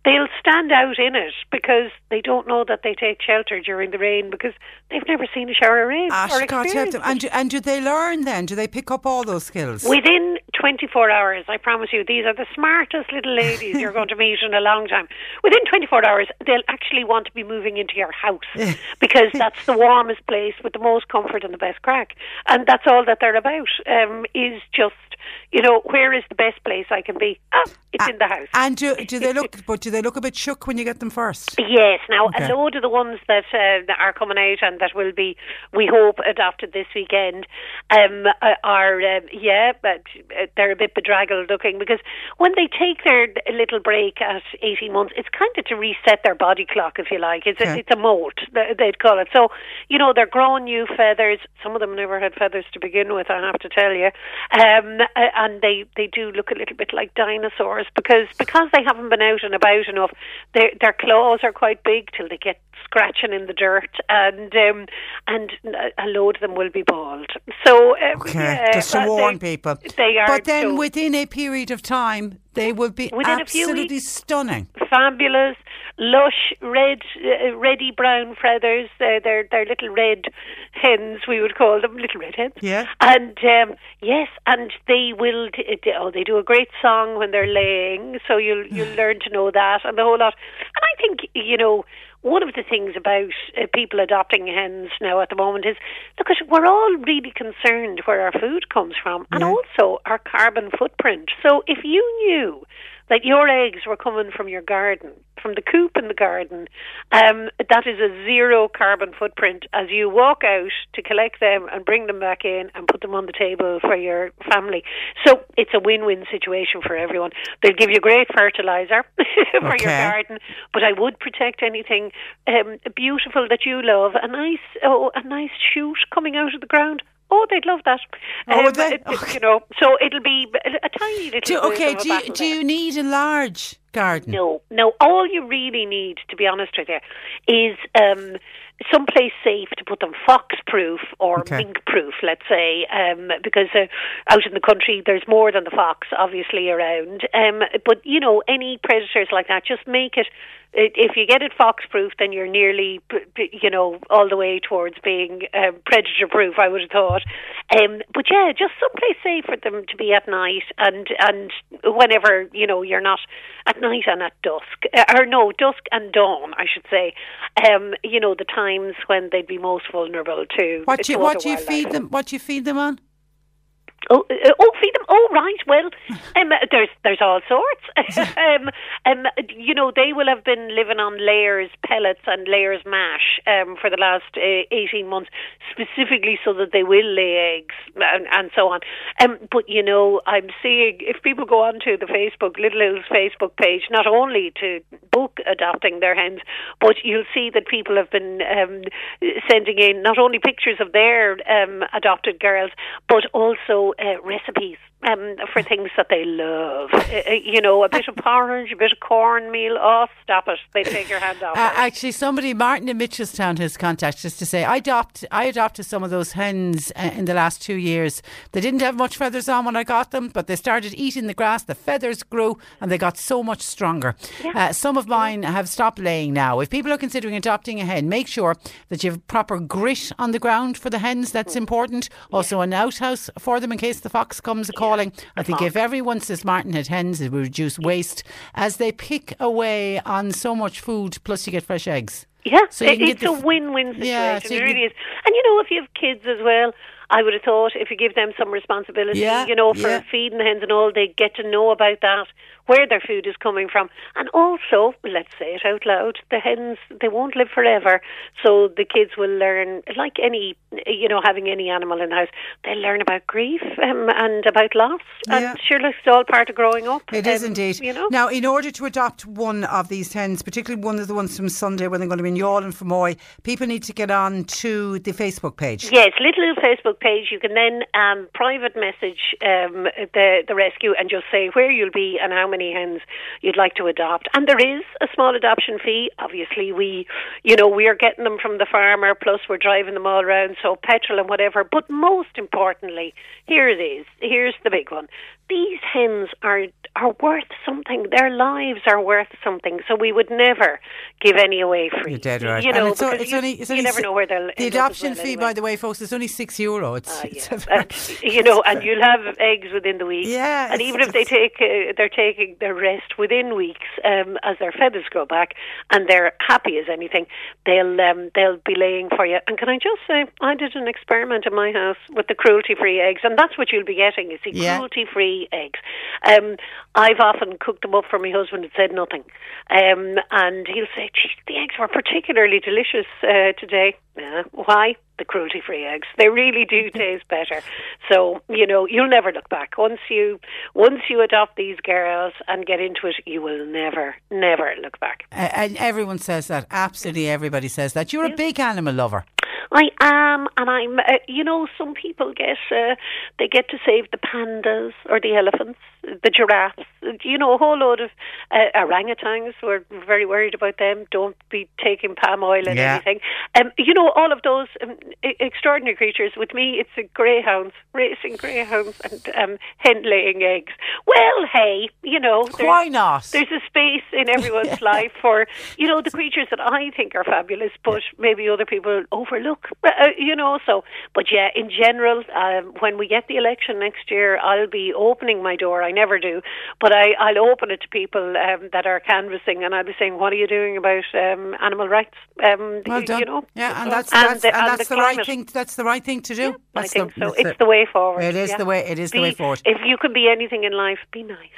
they'll stand out in it because they don't know that they take shelter during the rain because they've never seen a shower of rain Ash, or God, help them. And, do, and do they learn then? Do they pick up all those skills? Within 24 hours, I promise you, these are the smartest little ladies you're going to meet in a long time. Within 24 hours, they'll actually want to be moving into your house because that's the warmest place with the most comfort and the best crack. And that's all that they're about, um, is just, you know, where is the best place I can be? Ah, it's in the house. And do, do they look? But do they look a bit shook when you get them first? Yes. Now, Okay. a load of the ones that, uh, that are coming out and that will be, we hope, adopted this weekend, um, uh, are uh, yeah, but uh, they're a bit bedraggled looking because when they take their little break at eighteen months, it's kind of to reset their body clock, if you like. It's Okay. a, it's a molt they'd call it. So you know they're growing new feathers. Some of them never had feathers to begin with. I have to tell you, um, uh, and they they do look a little bit like dinosaurs because because they haven't been out and about enough. Their their claws are quite big till they get scratching in the dirt, and um, and a load of them will be bald. So uh, Okay, yeah, just to warn they- people. They are. But then so within a period of time, they would be Within a few absolutely weeks. stunning. fabulous, lush, red, uh, reddy brown feathers. Uh, they're they're little red hens, we would call them, little red hens. Yeah. And um, yes, and they will. T- oh, they do a great song when they're laying, so you'll you'll learn to know that and the whole lot. And I think you know. One of the things about uh, people adopting hens now at the moment is, look, at, we're all really concerned where our food comes from and Yeah. also our carbon footprint. So if you knew that your eggs were coming from your garden, from the coop in the garden, um, that is a zero carbon footprint as you walk out to collect them and bring them back in and put them on the table for your family. So it's a win-win situation for everyone. They'll give you great fertilizer for Okay. your garden, but I would protect anything um, beautiful that you love. A nice, oh, a nice shoot coming out of the ground. Oh, they'd love that. Oh, would they? it- it- You know, so it'll be a, a tiny little. Do, okay, do you, do you need a large garden? No, no. All you really need, to be honest with you, is um, someplace safe to put them fox-proof or Okay. mink-proof, let's say, um, because uh, out in the country there's more than the fox, obviously, around. Um, but you know, any predators like that, just make it. If you get it fox-proof, then you're nearly, you know, all the way towards being um, predator-proof. I would have thought. Um, but yeah, just someplace safe for them to be at night, and and whenever you know you're not at night and at dusk, uh, or no, dusk and dawn, I should say. Um, you know the times when they'd be most vulnerable to. What do you, what do you feed them? What do you feed them on? Oh, uh, oh, feed them. Oh, right. Well, um, there's there's all sorts. um, um, you know, they will have been living on layers pellets and layers mash um, for the last uh, eighteen months, specifically so that they will lay eggs and, and so on. Um, but you know, I'm seeing if people go onto the Facebook Little Hills Facebook page, not only to book adopting their hens, but you'll see that people have been um, sending in not only pictures of their um, adopted girls, but also uh, recipes um, for things that they love. Uh, uh, you know, a bit of porridge, a bit of cornmeal. Oh, stop it! They take your hand off. Uh, actually, somebody, Martin in Mitchelstown, has contacted us to say I adopt, I adopted some of those hens uh, in the last two years. They didn't have much feathers on when I got them, but they started eating the grass. The feathers grew, and they got so much stronger. Uh, some of mine have stopped laying now. If people are considering adopting a hen, make sure that you have proper grit on the ground for the hens. That's important. Also, an outhouse for them in case the fox comes a calling. I think if everyone says Martin had hens, it would reduce waste as they pick away on so much food. Plus, you get fresh eggs. Yeah, So it, it's the a win-win situation. Yeah, so it really is. And you know, if you have kids as well, I would have thought if you give them some responsibility, Yeah, you know, for yeah. feeding the hens and all, they get to know about that, where their food is coming from, and also, let's say it out loud, the hens they won't live forever, so the kids will learn, like any, you know, having any animal in the house, they'll learn about grief um, and about loss, Yeah. and sure, it's all part of growing up. It is um, indeed. You know, Now, in order to adopt one of these hens, particularly one of the ones from Sunday when they're going to be in Youghal and Fermoy, people need to get on to the Facebook page. Yes, little Facebook page. You can then um, private message um, the the rescue and just say where you'll be and how many hens you'd like to adopt. And there is a small adoption fee. Obviously, we you know we are getting them from the farmer. Plus, we're driving them all around, so petrol and whatever. But most importantly, here it is. Here's the big one. These hens are are worth something. Their lives are worth something. So we would never give any away free. You're dead right. You And it's, it's you, only, it's you only never know where they'll The end up as adoption well fee, anyway. by the way, folks, is only six euro. It's, it's yeah. a- And, you know, and you'll have eggs within the week. Yeah, And even if they take, uh, they're taking their rest within weeks, um, as their feathers grow back, and they're happy as anything, they'll um, they'll be laying for you. And can I just say, I did an experiment in my house with the cruelty-free eggs, and that's what you'll be getting. You see, Yeah. cruelty-free eggs. Um, I've often cooked them up for my husband and said nothing, um, and he'll say, "Gee, the eggs were particularly delicious uh, today." Yeah. Why? The cruelty free eggs. They really do taste better. So, you know, you'll never look back. Once you once you adopt these girls and get into it, you will never, never look back. Uh, and everyone says that. Absolutely everybody says that. You're a big animal lover. I am, and I'm. Uh, you know, some people get uh, they get to save the pandas or the elephants, the giraffes. You know, a whole load of uh, orangutans. We're very worried about them. Don't be taking palm oil and Yeah. anything. Um, you know, all of those um, extraordinary creatures. With me, it's the greyhounds, racing greyhounds, and um, hen laying eggs. Well, hey, you know, Why not? there's a space in everyone's life for, you know, the creatures that I think are fabulous, but maybe other people overlook. Cork. Uh, you know, so but yeah, in general, um, when we get the election next year, I'll be opening my door. I never do, but I, I'll open it to people um, that are canvassing, and I'll be saying, "What are you doing about um, animal rights?" Um, Well you, done. you know, yeah, and that's that's, the, and that's the the, right thing. That's the right thing to do. I That's think the, so. It's the way forward. It is yeah. the way. It is the way forward. If you can be anything in life, be nice.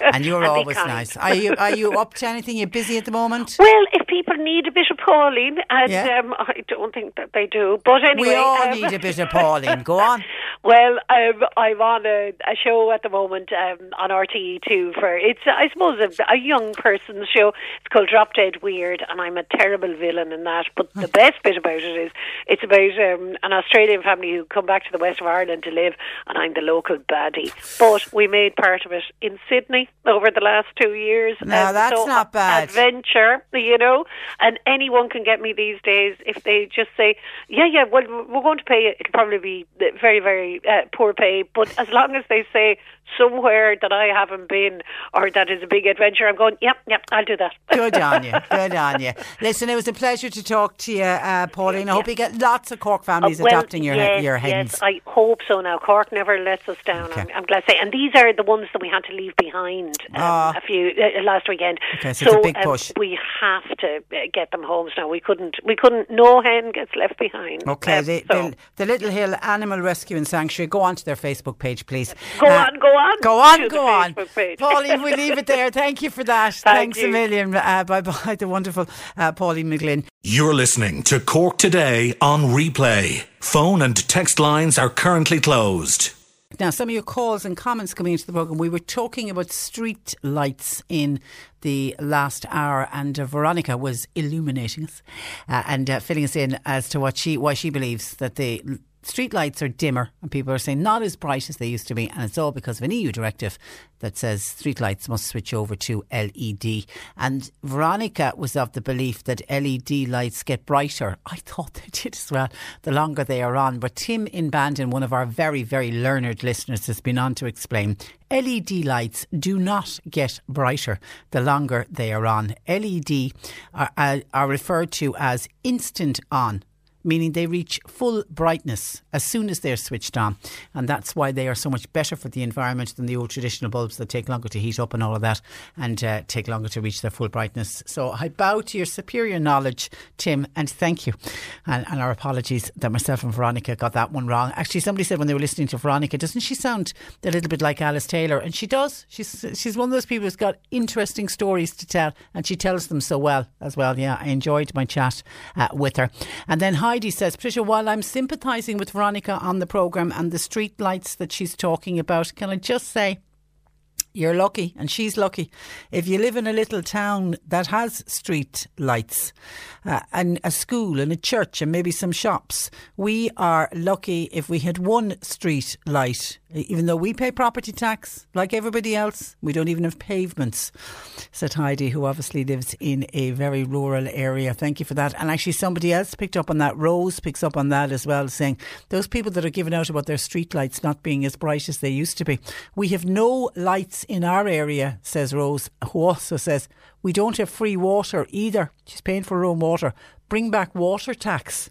And you're be always nice. Are you? Are you up to anything? You're busy at the moment. Well, if people need a bit of Pauline, and Yeah. um, I don't think that they do, but anyway, we all um, need a bit of Pauline. Go on. Well, um, I'm on a, a show at the moment um, on RTE2 for it's I suppose a, a young person's show. It's called Drop Dead Weird, and I'm a terrible villain in that. But the best bit about it is it's about um, an Australian family who come back to the west of Ireland to live, and I'm the local baddie. But we made part of it in Sydney over the last two years. Now, Um, that's so not bad. Adventure, you know, and anyone can get me these days if they just say, "Yeah, yeah, well, we're going to pay you." It'll probably be very, very uh, poor pay, but as long as they say somewhere that I haven't been or that is a big adventure, I'm going, "Yep, yep, I'll do that." Good on you. Good on you. Listen, it was a pleasure to talk to you, uh, Pauline. I hope you get lots of Cork families Uh, well, adopting your yes, your hens. Yes, I hope so. Now Cork never lets us down. Okay. I'm, I'm glad to say, and these are the ones that we had to leave behind um, Ah. a few uh, last weekend. Okay, so a big um, push. we have to uh, get them homes now. We couldn't. We couldn't. No hen gets left behind. Okay, Um, the, so- the, the Little Hill Animal Rescue and Sanctuary. Go on to their Facebook page, please. Go Uh, on, go on Go on, go on. Facebook. Pauline, we leave it there. Thank you for that. Thank Thanks a million. Uh, bye bye, the wonderful uh, Pauline McLynn. You're listening to Cork Today on replay. Phone and text lines are currently closed. Now, some of your calls and comments coming into the programme. We were talking about street lights in the last hour, and uh, Veronica was illuminating us uh, and uh, filling us in as to what she why she believes that the street lights are dimmer and people are saying not as bright as they used to be, and it's all because of an EU directive that says street lights must switch over to LED. And Veronica was of the belief that LED lights get brighter. I thought they did as well the longer they are on. But Tim in Bandon, one of our very, very learned listeners, has been on to explain LED lights do not get brighter the longer they are on. LED are, are, are referred to as instant on meaning they reach full brightness as soon as they're switched on. And that's why they are so much better for the environment than the old traditional bulbs that take longer to heat up and all of that and uh, take longer to reach their full brightness. So I bow to your superior knowledge, Tim, and thank you. And, and our apologies that myself and Veronica got that one wrong. Actually, somebody said when they were listening to Veronica, doesn't she sound a little bit like Alice Taylor? And she does. She's, she's one of those people who's got interesting stories to tell, and she tells them so well as well. Yeah, I enjoyed my chat uh, with her. And then Heidi says, Patricia, while I'm sympathising with Veronica on the programme and the street lights that she's talking about, can I just say, you're lucky, and she's lucky. If you live in a little town that has street lights uh, and a school and a church and maybe some shops, we are lucky if we had one street light. Even though we pay property tax like everybody else, we don't even have pavements. Said Heidi, who obviously lives in a very rural area. Thank you for that. And actually, somebody else picked up on that. Rose picks up on that as well, saying those people that are giving out about their street lights not being as bright as they used to be. We have no lights in our area, says Rose, who also says we don't have free water either. She's paying for her own water. Bring back water tax.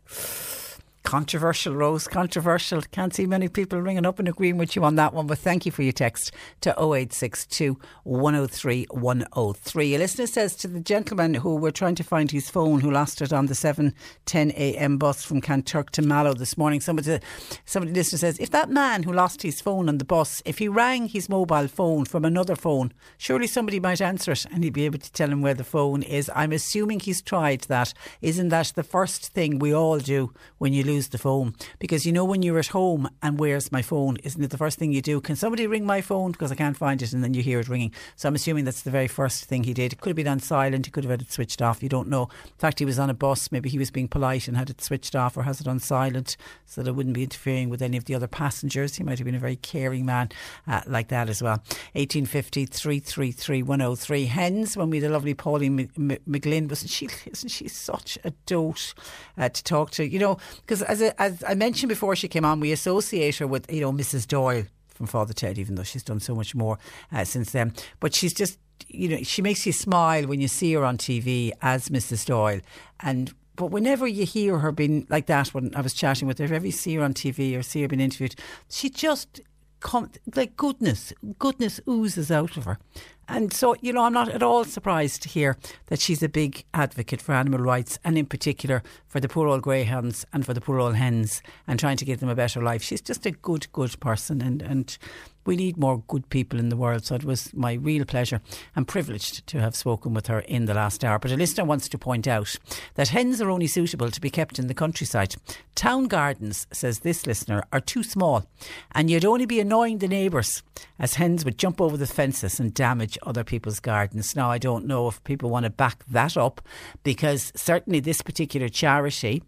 Controversial, Rose, controversial. Can't see many people ringing up and agreeing with you on that one, but thank you for your text to 0862 103 103. A listener says to the gentleman who we're trying to find his phone, who lost it on the 7.10am bus from Kanturk to Mallow this morning, somebody, somebody listener says, if that man who lost his phone on the bus, if he rang his mobile phone from another phone, surely somebody might answer it and he'd be able to tell him where the phone is. I'm assuming he's tried that. Isn't that the first thing we all do when you lose the phone? Because you know when you're at home and where's my phone? Isn't it the first thing you do? Can somebody ring my phone because I can't find it? And then you hear it ringing. So I'm assuming that's the very first thing he did. It could have been on silent. He could have had it switched off. You don't know. In fact, he was on a bus. Maybe he was being polite and had it switched off or has it on silent so that it wouldn't be interfering with any of the other passengers. He might have been a very caring man uh, like that as well. 1850 333 103. Hens, when we had the lovely Pauline M- M- McLynn, wasn't she, isn't she such a dote uh, to talk to? You know, because as, as I mentioned before she came on, we associate her with, you know, Mrs. Doyle from Father Ted, even though she's done so much more uh, since then. But she's just, you know, she makes you smile when you see her on TV as Mrs. Doyle. And but whenever you hear her being like that, when I was chatting with her, if you see her on TV or see her being interviewed, she just come like goodness, goodness oozes out of her. And so, you know, I'm not at all surprised to hear that she's a big advocate for animal rights and, in particular, for the poor old greyhounds and for the poor old hens and trying to give them a better life. She's just a good, good person. And, and we need more good people in the world. So it was my real pleasure and privileged to have spoken with her in the last hour. But a listener wants to point out that hens are only suitable to be kept in the countryside. Town gardens, says this listener, are too small and you'd only be annoying the neighbours as hens would jump over the fences and damage other people's gardens. Now, I don't know if people want to back that up because certainly this particular charity,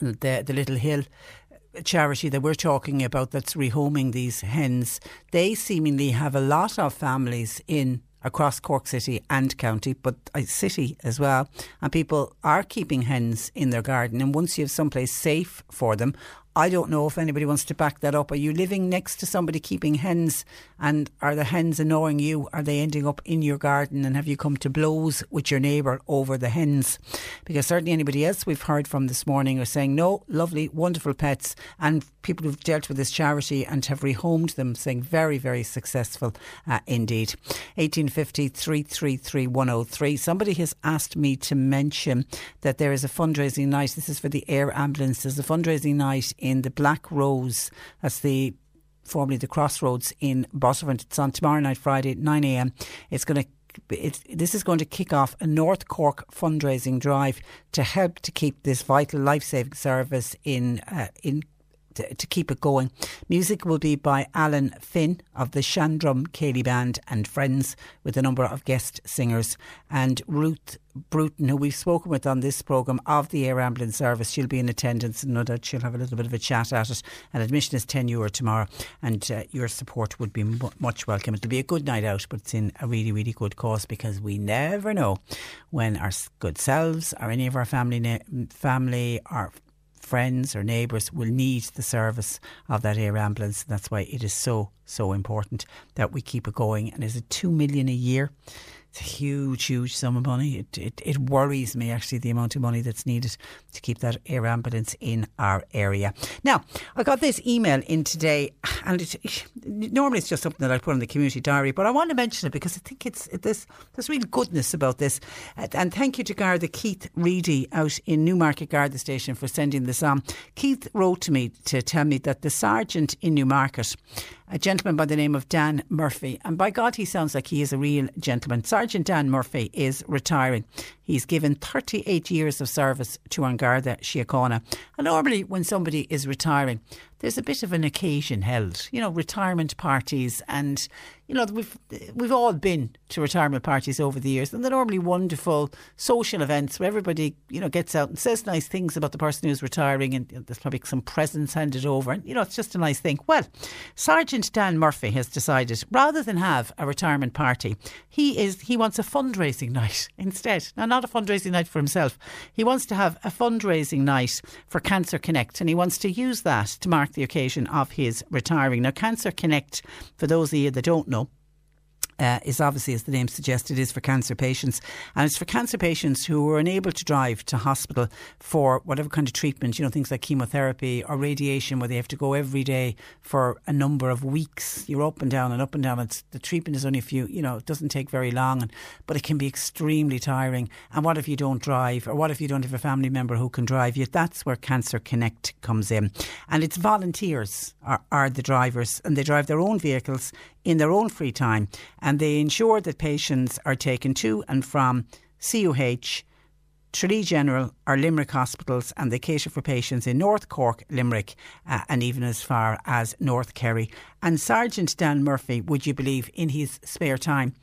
the, the Little Hill charity that we're talking about that's rehoming these hens, they seemingly have a lot of families in across Cork City and County, but a city as well. And people are keeping hens in their garden. And once you have someplace safe for them, I don't know if anybody wants to back that up. Are you living next to somebody keeping hens and are the hens annoying you? Are they ending up in your garden and have you come to blows with your neighbour over the hens? Because certainly anybody else we've heard from this morning are saying, no, lovely, wonderful pets. And people who've dealt with this charity and have rehomed them saying very, very successful uh, indeed. 1850 333 103. Somebody has asked me to mention that there is a fundraising night. This is for the air ambulances, a fundraising night in the Black Rose. That's the formerly the Crossroads in Botterford. It's on tomorrow night, Friday at 9 a.m. It's going to this is going to kick off a North Cork fundraising drive to help to keep this vital life saving service in uh, in to, to, keep it going. Music will be by Alan Finn of the Shandrum Céilí Band and Friends with a number of guest singers. And Ruth Bruton, who we've spoken with on this programme of the Air Ambulance Service, she'll be in attendance and no doubt she'll have a little bit of a chat at it. And admission is 10 euro tomorrow and uh, your support would be much welcome. It'll be a good night out, but it's in a really, really good cause because we never know when our good selves or any of our family, na- family, our friends or neighbours will need the service of that air ambulance. and That's why it is so, so important that we keep it going. And is it two million a year? It's a huge, huge sum of money. It, it, it worries me actually the amount of money that's needed to keep that air ambulance in our area. Now, I got this email in today, and it, normally it's just something that I put in the community diary, but I want to mention it because I think it's it, there's there's real goodness about this. And thank you to Garda Keith Reedy out in Newmarket Garda Station for sending this on. Keith wrote to me to tell me that the sergeant in Newmarket a gentleman by the name of Dan Murphy. And by God, he sounds like he is a real gentleman. Sergeant Dan Murphy is retiring. He's given 38 years of service to An Garda Síochána. And normally, when somebody is retiring, there's a bit of an occasion held, you know, retirement parties, and you know we've we've all been to retirement parties over the years, and they're normally wonderful social events where everybody you know gets out and says nice things about the person who's retiring, and there's probably some presents handed over, and you know it's just a nice thing. Well, Sergeant Dan Murphy has decided rather than have a retirement party, he is he wants a fundraising night instead. Now, not a fundraising night for himself. He wants to have a fundraising night for Cancer Connect, and he wants to use that to mark the occasion of his retiring. Now, Cancer Connect, for those of you that don't know, uh, is obviously, as the name suggests, is for cancer patients. And it's for cancer patients who are unable to drive to hospital for whatever kind of treatment, you know, things like chemotherapy or radiation, where they have to go every day for a number of weeks. You're up and down and up and down. It's, the treatment is only a few, you know, it doesn't take very long, and, but it can be extremely tiring. And what if you don't drive? Or what if you don't have a family member who can drive you? That's where Cancer Connect comes in. And it's volunteers are, are the drivers, and they drive their own vehicles in their own free time and they ensure that patients are taken to and from CUH, Tralee General or Limerick hospitals and they cater for patients in North Cork, Limerick uh, and even as far as North Kerry. And Sergeant Dan Murphy, would you believe, in his spare time,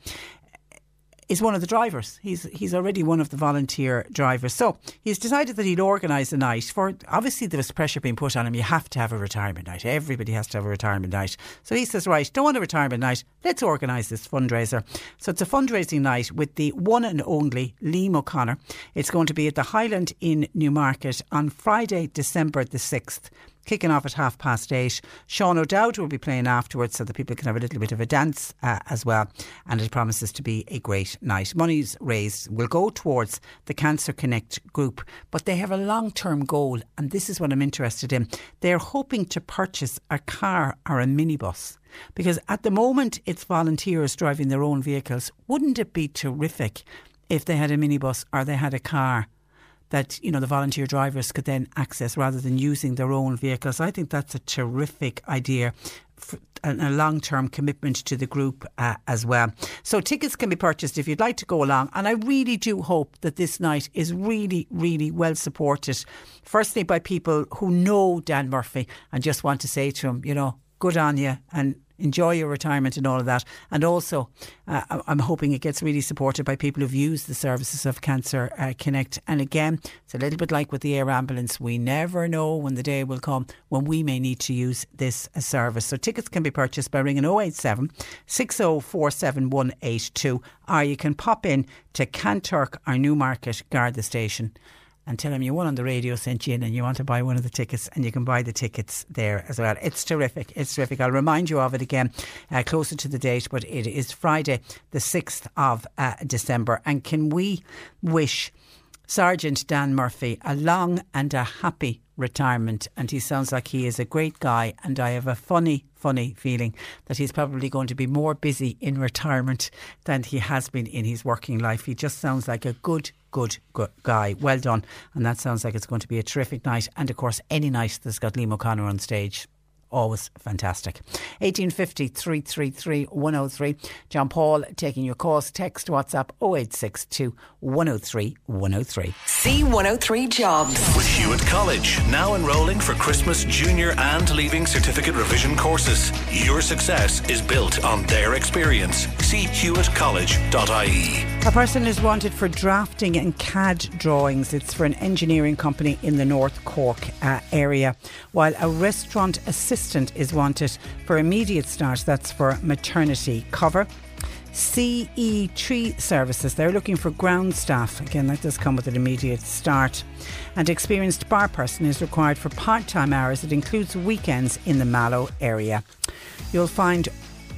is one of the drivers. He's he's already one of the volunteer drivers. So he's decided that he'd organise a night for obviously there was pressure being put on him. You have to have a retirement night. Everybody has to have a retirement night. So he says, Right, don't want a retirement night, let's organise this fundraiser. So it's a fundraising night with the one and only Liam O'Connor. It's going to be at the Highland in Newmarket on Friday, December the sixth kicking off at half past eight. Sean O'Dowd will be playing afterwards so that people can have a little bit of a dance uh, as well. And it promises to be a great night. Monies raised will go towards the Cancer Connect group, but they have a long term goal, and this is what I'm interested in. They're hoping to purchase a car or a minibus. Because at the moment, it's volunteers driving their own vehicles. Wouldn't it be terrific if they had a minibus or they had a car that you know the volunteer drivers could then access rather than using their own vehicles. I think that's a terrific idea. And a long term commitment to the group uh, as well. So, tickets can be purchased if you'd like to go along. And I really do hope that this night is really, really well supported. Firstly, by people who know Dan Murphy and just want to say to him, you know, good on you and enjoy your retirement and all of that. And also, uh, I'm hoping it gets really supported by people who've used the services of Cancer uh, Connect. And again, it's a little bit like with the air ambulance. We never know when the day will come when we may need to use this uh, service. So tickets can be purchased by ringing 087 6047182 or you can pop in to Kanturk, our Newmarket Garda station and tell them you won on the radio sent you in and you want to buy one of the tickets and you can buy the tickets there as well. It's terrific. It's terrific. I'll remind you of it again uh, closer to the date, but it is Friday, the 6th of uh, December. And can we wish Sergeant Dan Murphy a long and a happy retirement. And he sounds like he is a great guy. And I have a funny, funny feeling that he's probably going to be more busy in retirement than he has been in his working life. He just sounds like a good, good, guy. Well done. And that sounds like it's going to be a terrific night. And of course, any night that's got Liam O'Connor on stage always fantastic. 1850 333 103. John Paul taking your calls. Text WhatsApp 0862 103 103. C103 Jobs. With Hewitt College, now enrolling for Christmas junior and leaving certificate revision courses. Your success is built on their experience. See hewittcollege.ie. A person is wanted for drafting and CAD drawings. It's for an engineering company in the North Cork uh, area, while a restaurant assistant is wanted for immediate start. That's for maternity cover. CE Tree Services. They're looking for ground staff. Again, that does come with an immediate start. And experienced bar person is required for part time hours. It includes weekends in the Mallow area. You'll find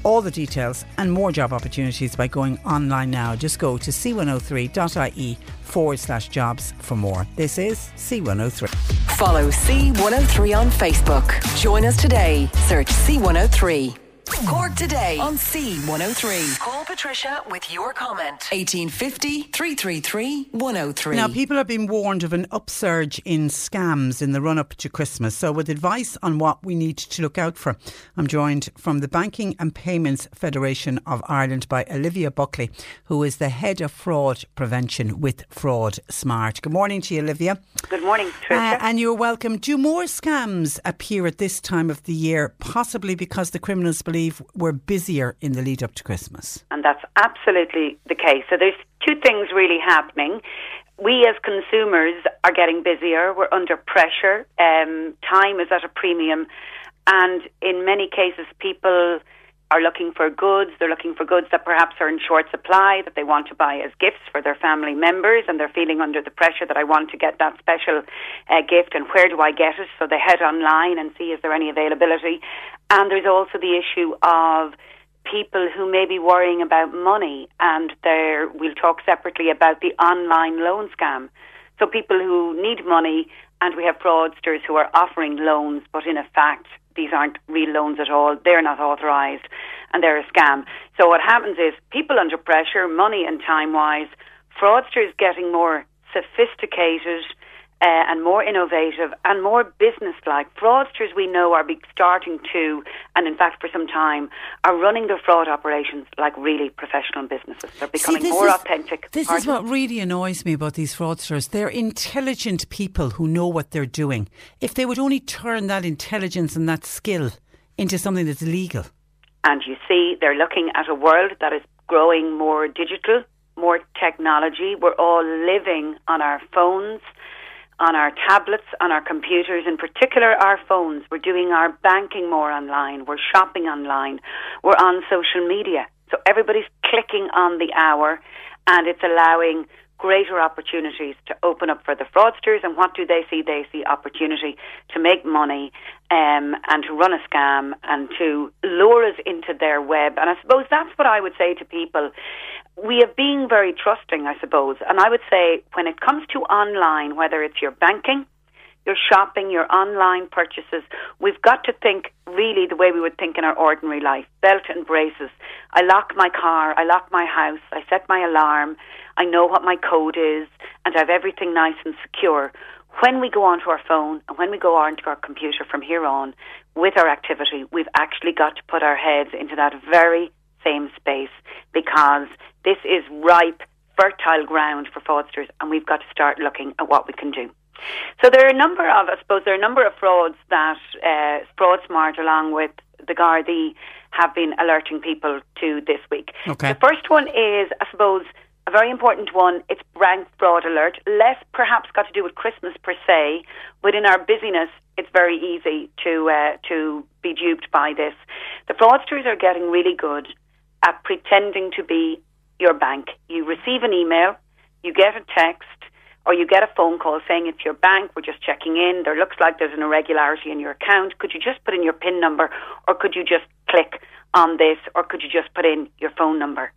all the details and more job opportunities by going online now. Just go to c103.ie forward slash jobs for more. This is C103. Follow C103 on Facebook. Join us today. Search C103. Cork today on C103. Call Patricia with your comment. 1850 333 103. Now, people have been warned of an upsurge in scams in the run up to Christmas. So, with advice on what we need to look out for, I'm joined from the Banking and Payments Federation of Ireland by Olivia Buckley, who is the head of fraud prevention with Fraud Smart. Good morning to you, Olivia. Good morning, Tricia. Uh, and you're welcome. Do more scams appear at this time of the year, possibly because the criminals believe we're busier in the lead up to Christmas? And that's absolutely the case. So there's two things really happening. We as consumers are getting busier. We're under pressure. Um, time is at a premium. And in many cases, people are looking for goods. They're looking for goods that perhaps are in short supply that they want to buy as gifts for their family members, and they're feeling under the pressure that I want to get that special uh, gift, and where do I get it? So they head online and see is there any availability. And there's also the issue of people who may be worrying about money, and there we'll talk separately about the online loan scam. So people who need money, and we have fraudsters who are offering loans, but in effect these aren't real loans at all. They're not authorised and they're a scam. So what happens is people under pressure, money and time wise, fraudsters getting more sophisticated uh, and more innovative and more business-like. Fraudsters we know are starting to, and in fact for some time, are running their fraud operations like really professional businesses. They're becoming See, more is, authentic. This is what really annoys me about these fraudsters. They're intelligent people who know what they're doing. If they would only turn that intelligence and that skill into something that's legal. And you see, they're looking at a world that is growing more digital, more technology. We're all living on our phones on our tablets, on our computers, in particular our phones. We're doing our banking more online. We're shopping online. We're on social media. So everybody's clicking on the hour and it's allowing greater opportunities to open up for the fraudsters. And what do they see? They see opportunity to make money um, and to run a scam and to lure us into their web. And I suppose that's what I would say to people. We have been very trusting, I suppose. And I would say when it comes to online, whether it's your banking, your shopping, your online purchases, we've got to think really the way we would think in our ordinary life. Belt and braces. I lock my car, I lock my house, I set my alarm, I know what my code is, and I have everything nice and secure. When we go onto our phone and when we go onto our computer from here on with our activity, we've actually got to put our heads into that very same space because this is ripe, fertile ground for fraudsters, and we've got to start looking at what we can do. So there are a number of, I suppose, there are a number of frauds that uh, FraudSmart, along with the Gardaí, have been alerting people to this week. Okay. The first one is, I suppose, a very important one. It's bank fraud alert. Less perhaps got to do with Christmas per se, but in our busyness, it's very easy to uh, to be duped by this. The fraudsters are getting really good at pretending to be your bank. You receive an email, you get a text, or you get a phone call saying it's your bank, we're just checking in, there looks like there's an irregularity in your account, could you just put in your PIN number, or could you just click on this, or could you just put in your phone number?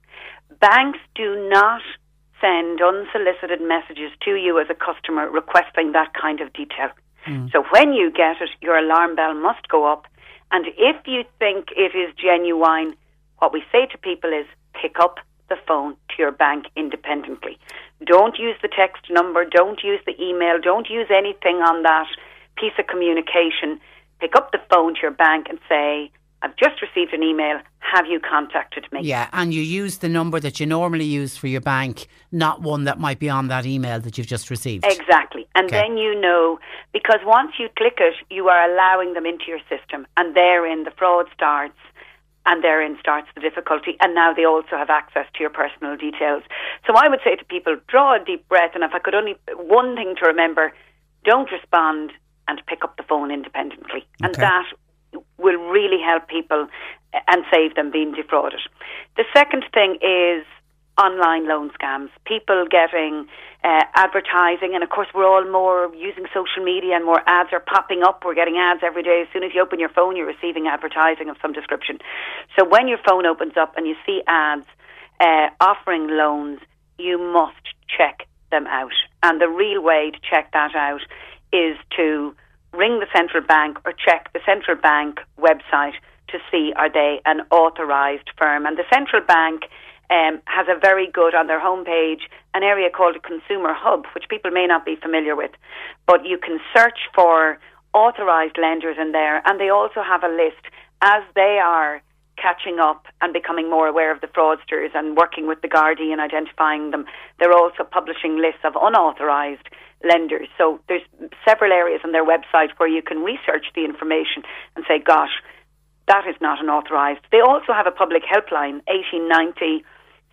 Banks do not send unsolicited messages to you as a customer requesting that kind of detail. Mm. So when you get it, your alarm bell must go up. And if you think it is genuine, what we say to people is pick up the phone to your bank independently. Don't use the text number, don't use the email, don't use anything on that piece of communication. Pick up the phone to your bank and say, I've just received an email. Have you contacted me? Yeah, and you use the number that you normally use for your bank, not one that might be on that email that you've just received. Exactly. And okay. then you know, because once you click it, you are allowing them into your system, and therein the fraud starts and therein starts the difficulty. And now they also have access to your personal details. So I would say to people, draw a deep breath. And if I could only, one thing to remember, don't respond and pick up the phone independently. Okay. And that will really help people eh, and save them being defrauded. The second thing is online loan scams, people getting uh, advertising, and of course, we're all more using social media and more ads are popping up. We're getting ads every day. As soon as you open your phone, you're receiving advertising of some description. So when your phone opens up and you see ads uh, offering loans, you must check them out. And the real way to check that out is to ring the central bank or check the central bank website to see are they an authorised firm. And the central bank um, has a very good on their homepage an area called consumer hub, which people may not be familiar with, but you can search for authorised lenders in there, and they also have a list as they are catching up and becoming more aware of the fraudsters and working with the Gardaí and identifying them. They're also publishing lists of unauthorised lenders. So there's several areas on their website where you can research the information and say, gosh, that is not unauthorised. They also have a public helpline, 1890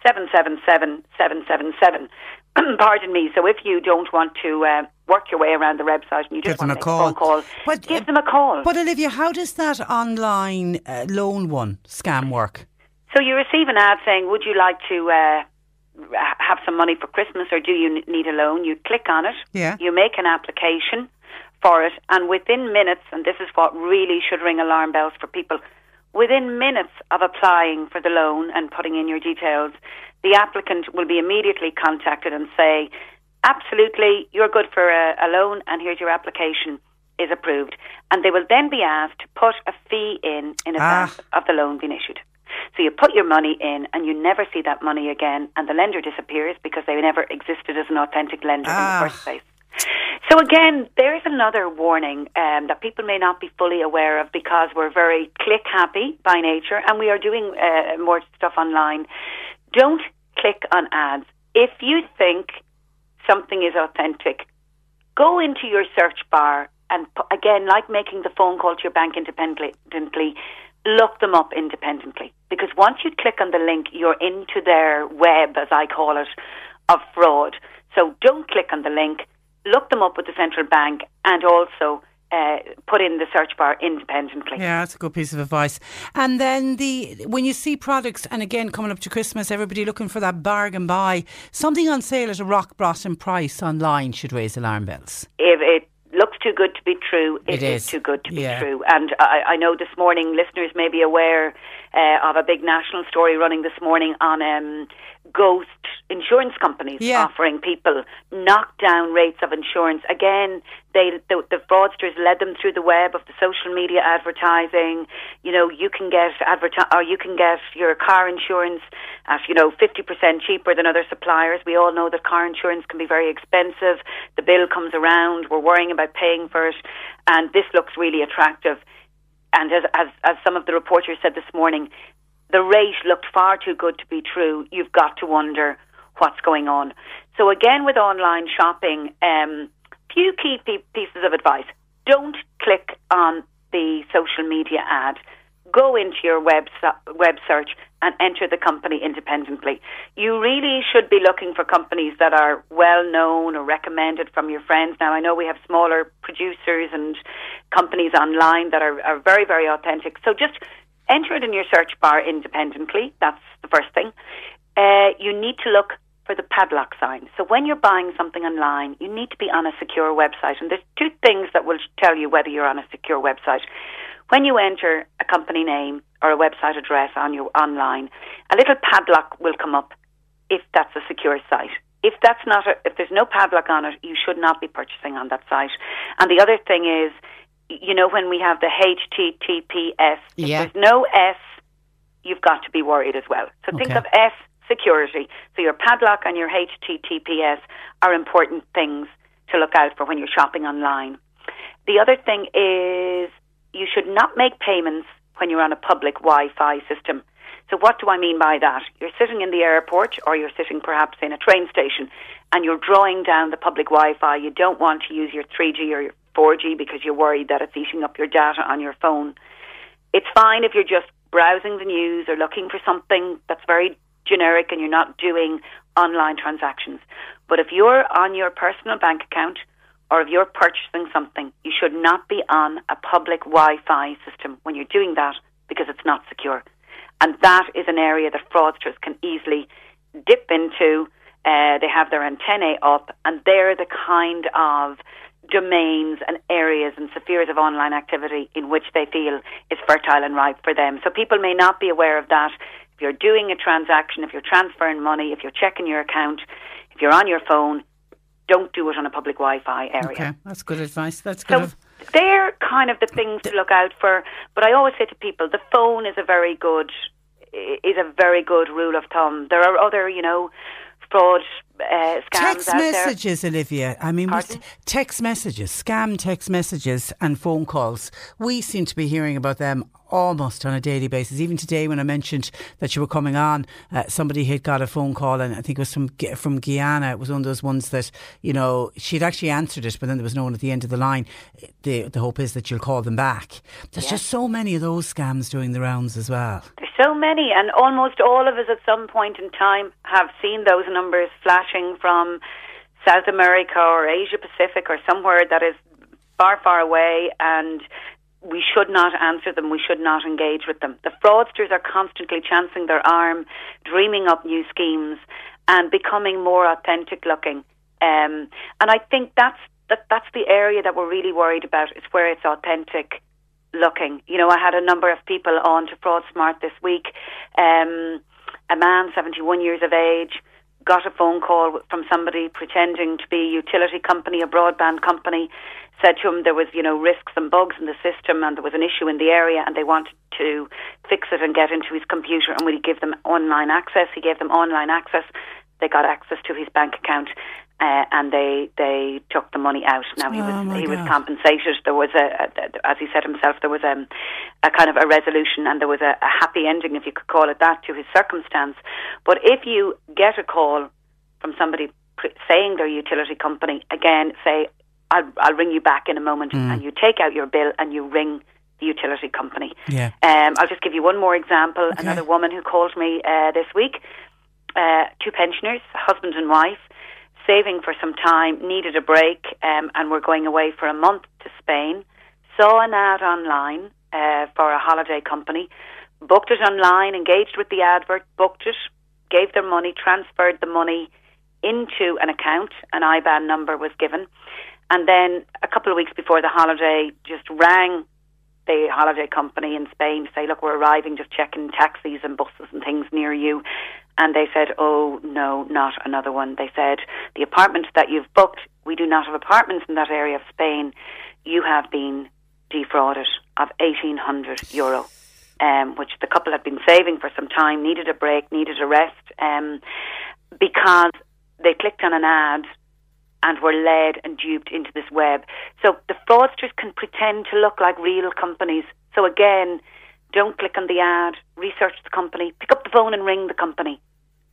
777 777. Pardon me. So if you don't want to uh, work your way around the website and you just give want to make a phone call, but, give uh, them a call. But Olivia, how does that online uh, loan one scam work? So you receive an ad saying, "Would you like to uh, have some money for Christmas, or do you need a loan?" You click on it. Yeah. You make an application for it, and within minutes, and this is what really should ring alarm bells for people Within minutes of applying for the loan and putting in your details, the applicant will be immediately contacted and say, absolutely, you're good for a, a loan and here's your application is approved. And they will then be asked to put a fee in in advance ah. of the loan being issued. So you put your money in and you never see that money again and the lender disappears because they never existed as an authentic lender ah. in the ah. first place. So again, there's another warning um, that people may not be fully aware of because we're very click happy by nature, and we are doing uh, more stuff online. Don't click on ads if you think something is authentic. Go into your search bar and again, like making the phone call to your bank independently, look them up independently because once you click on the link, you're into their web, as I call it, of fraud. So don't click on the link look them up with the central bank and also uh, put in the search bar independently. Yeah, that's a good piece of advice. And then the when you see products, and again coming up to Christmas, everybody looking for that bargain buy, something on sale at a rock bottom price online should raise alarm bells. If it too good to be true, it, it is. is. too good to be yeah. true. And I, I, know this morning listeners may be aware uh, of a big national story running this morning on um, ghost insurance companies yeah. offering people knockdown rates of insurance. Again, they the, the, fraudsters led them through the web of the social media advertising. You know, you can get adverti- or you can get your car insurance at you know fifty percent cheaper than other suppliers. We all know that car insurance can be very expensive. The bill comes around. We're worrying about paying for it, and this looks really attractive. And as, as, as some of the reporters said this morning, the rate looked far too good to be true. You've got to wonder what's going on. So again, with online shopping, um, few key pieces of advice: don't click on the social media ad. Go into your web web search and enter the company independently. You really should be looking for companies that are well known or recommended from your friends. Now, I know we have smaller producers and companies online that are, are very, very authentic. So just enter it in your search bar independently. That's the first thing. Uh, you need to look for the padlock sign. So when you're buying something online, you need to be on a secure website. And there's two things that will tell you whether you're on a secure website. When you enter a company name or a website address on your online, a little padlock will come up if that's a secure site. If that's not, a, if there's no padlock on it, you should not be purchasing on that site. And the other thing is, you know, when we have the HTTPS, yeah. if there's no S, you've got to be worried as well. So okay. think of S security. So your padlock and your HTTPS are important things to look out for when you're shopping online. The other thing is you should not make payments when you're on a public Wi-Fi system. So what do I mean by that? You're sitting in the airport or you're sitting perhaps in a train station and you're drawing down the public Wi-Fi. You don't want to use your 3G or your 4G because you're worried that it's eating up your data on your phone. It's fine if you're just browsing the news or looking for something that's very generic and you're not doing online transactions. But if you're on your personal bank account or if you're purchasing something, you should not be on a public Wi Fi system when you're doing that because it's not secure. And that is an area that fraudsters can easily dip into. Uh, they have their antennae up, and they're the kind of domains and areas and spheres of online activity in which they feel is fertile and ripe for them. So people may not be aware of that. If you're doing a transaction, if you're transferring money, if you're checking your account, if you're on your phone, don't do it on a public Wi-Fi area. Okay, that's good advice. That's good. So they're kind of the things to look out for. But I always say to people, the phone is a very good is a very good rule of thumb. There are other, you know, fraud uh, text out messages, there. Olivia. I mean, text messages, scam text messages, and phone calls. We seem to be hearing about them almost on a daily basis. Even today, when I mentioned that you were coming on, uh, somebody had got a phone call, and I think it was from from Guyana. It was one of those ones that you know she'd actually answered it, but then there was no one at the end of the line. The the hope is that you'll call them back. There's just so many of those scams doing the rounds as well. There's so many, and almost all of us at some point in time have seen those numbers flashing from South America or Asia Pacific or somewhere that is far, far away, and we should not answer them. We should not engage with them. The fraudsters are constantly chancing their arm, dreaming up new schemes, and becoming more authentic looking. Um, and I think that's that, that's the area that we're really worried about. Is where it's authentic looking. You know, I had a number of people on to Fraud Smart this week. Um, a man, 71 years of age, got a phone call from somebody pretending to be a utility company, a broadband company, said to him there was, you know, risks and bugs in the system and there was an issue in the area and they wanted to fix it and get into his computer and would he give them online access? He gave them online access. They got access to his bank account uh, and they they took the money out. Now he was oh he God. was compensated. There was a, a, as he said himself, there was a, a kind of a resolution and there was a, a happy ending, if you could call it that, to his circumstance. But if you get a call from somebody saying they're utility company, again, say I'll, I'll ring you back in a moment, Mm. and you take out your bill and you ring the utility company. Yeah. Um, I'll just give you one more example. Okay. Another woman who called me uh, this week, uh, two pensioners, husband and wife, saving for some time, needed a break, um, and were going away for a month to Spain. saw an ad online uh, for a holiday company, booked it online, engaged with the advert, booked it, gave their money, transferred the money into an account, an IBAN number was given, and then a couple of weeks before the holiday, just rang the holiday company in Spain to say, look, we're arriving, just checking taxis and buses and things near you. And they said, oh, no, not another one. They said, the apartment that you've booked, we do not have apartments in that area of Spain. You have been defrauded of 1,800 euro. Um, which the couple had been saving for some time, needed a break, needed a rest, um, because they clicked on an ad and were led and duped into this web. So the fraudsters can pretend to look like real companies. So again, don't click on the ad, research the company, pick up the phone and ring the company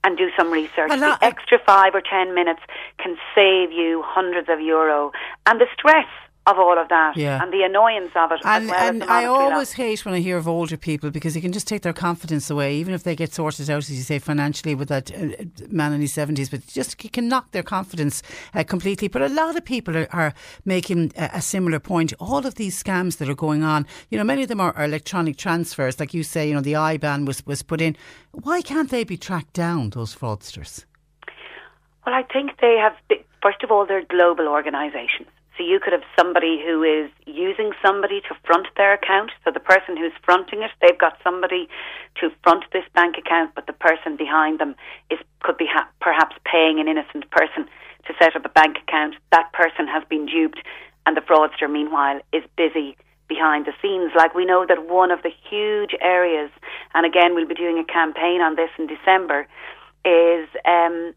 and do some research. Well, the extra five or ten minutes can save you hundreds of euro. And the stress of all of that Yeah. and the annoyance of it. And, as well and I always hate when I hear of older people because you can just take their confidence away, even if they get sorted out, as you say, financially with that uh, man in his 70s. But just you can knock their confidence uh, completely. But a lot of people are, are making a, a similar point. All of these scams that are going on, you know, many of them are, are electronic transfers. Like you say, you know, the IBAN was, was put in. Why can't they be tracked down, those fraudsters? Well, I think they have, first of all, they're global organisations. So you could have somebody who is using somebody to front their account. So the person who's fronting it, they've got somebody to front this bank account, but the person behind them is could be ha- perhaps paying an innocent person to set up a bank account. That person has been duped, and the fraudster, meanwhile, is busy behind the scenes. Like we know that one of the huge areas, and again, we'll be doing a campaign on this in December, is um,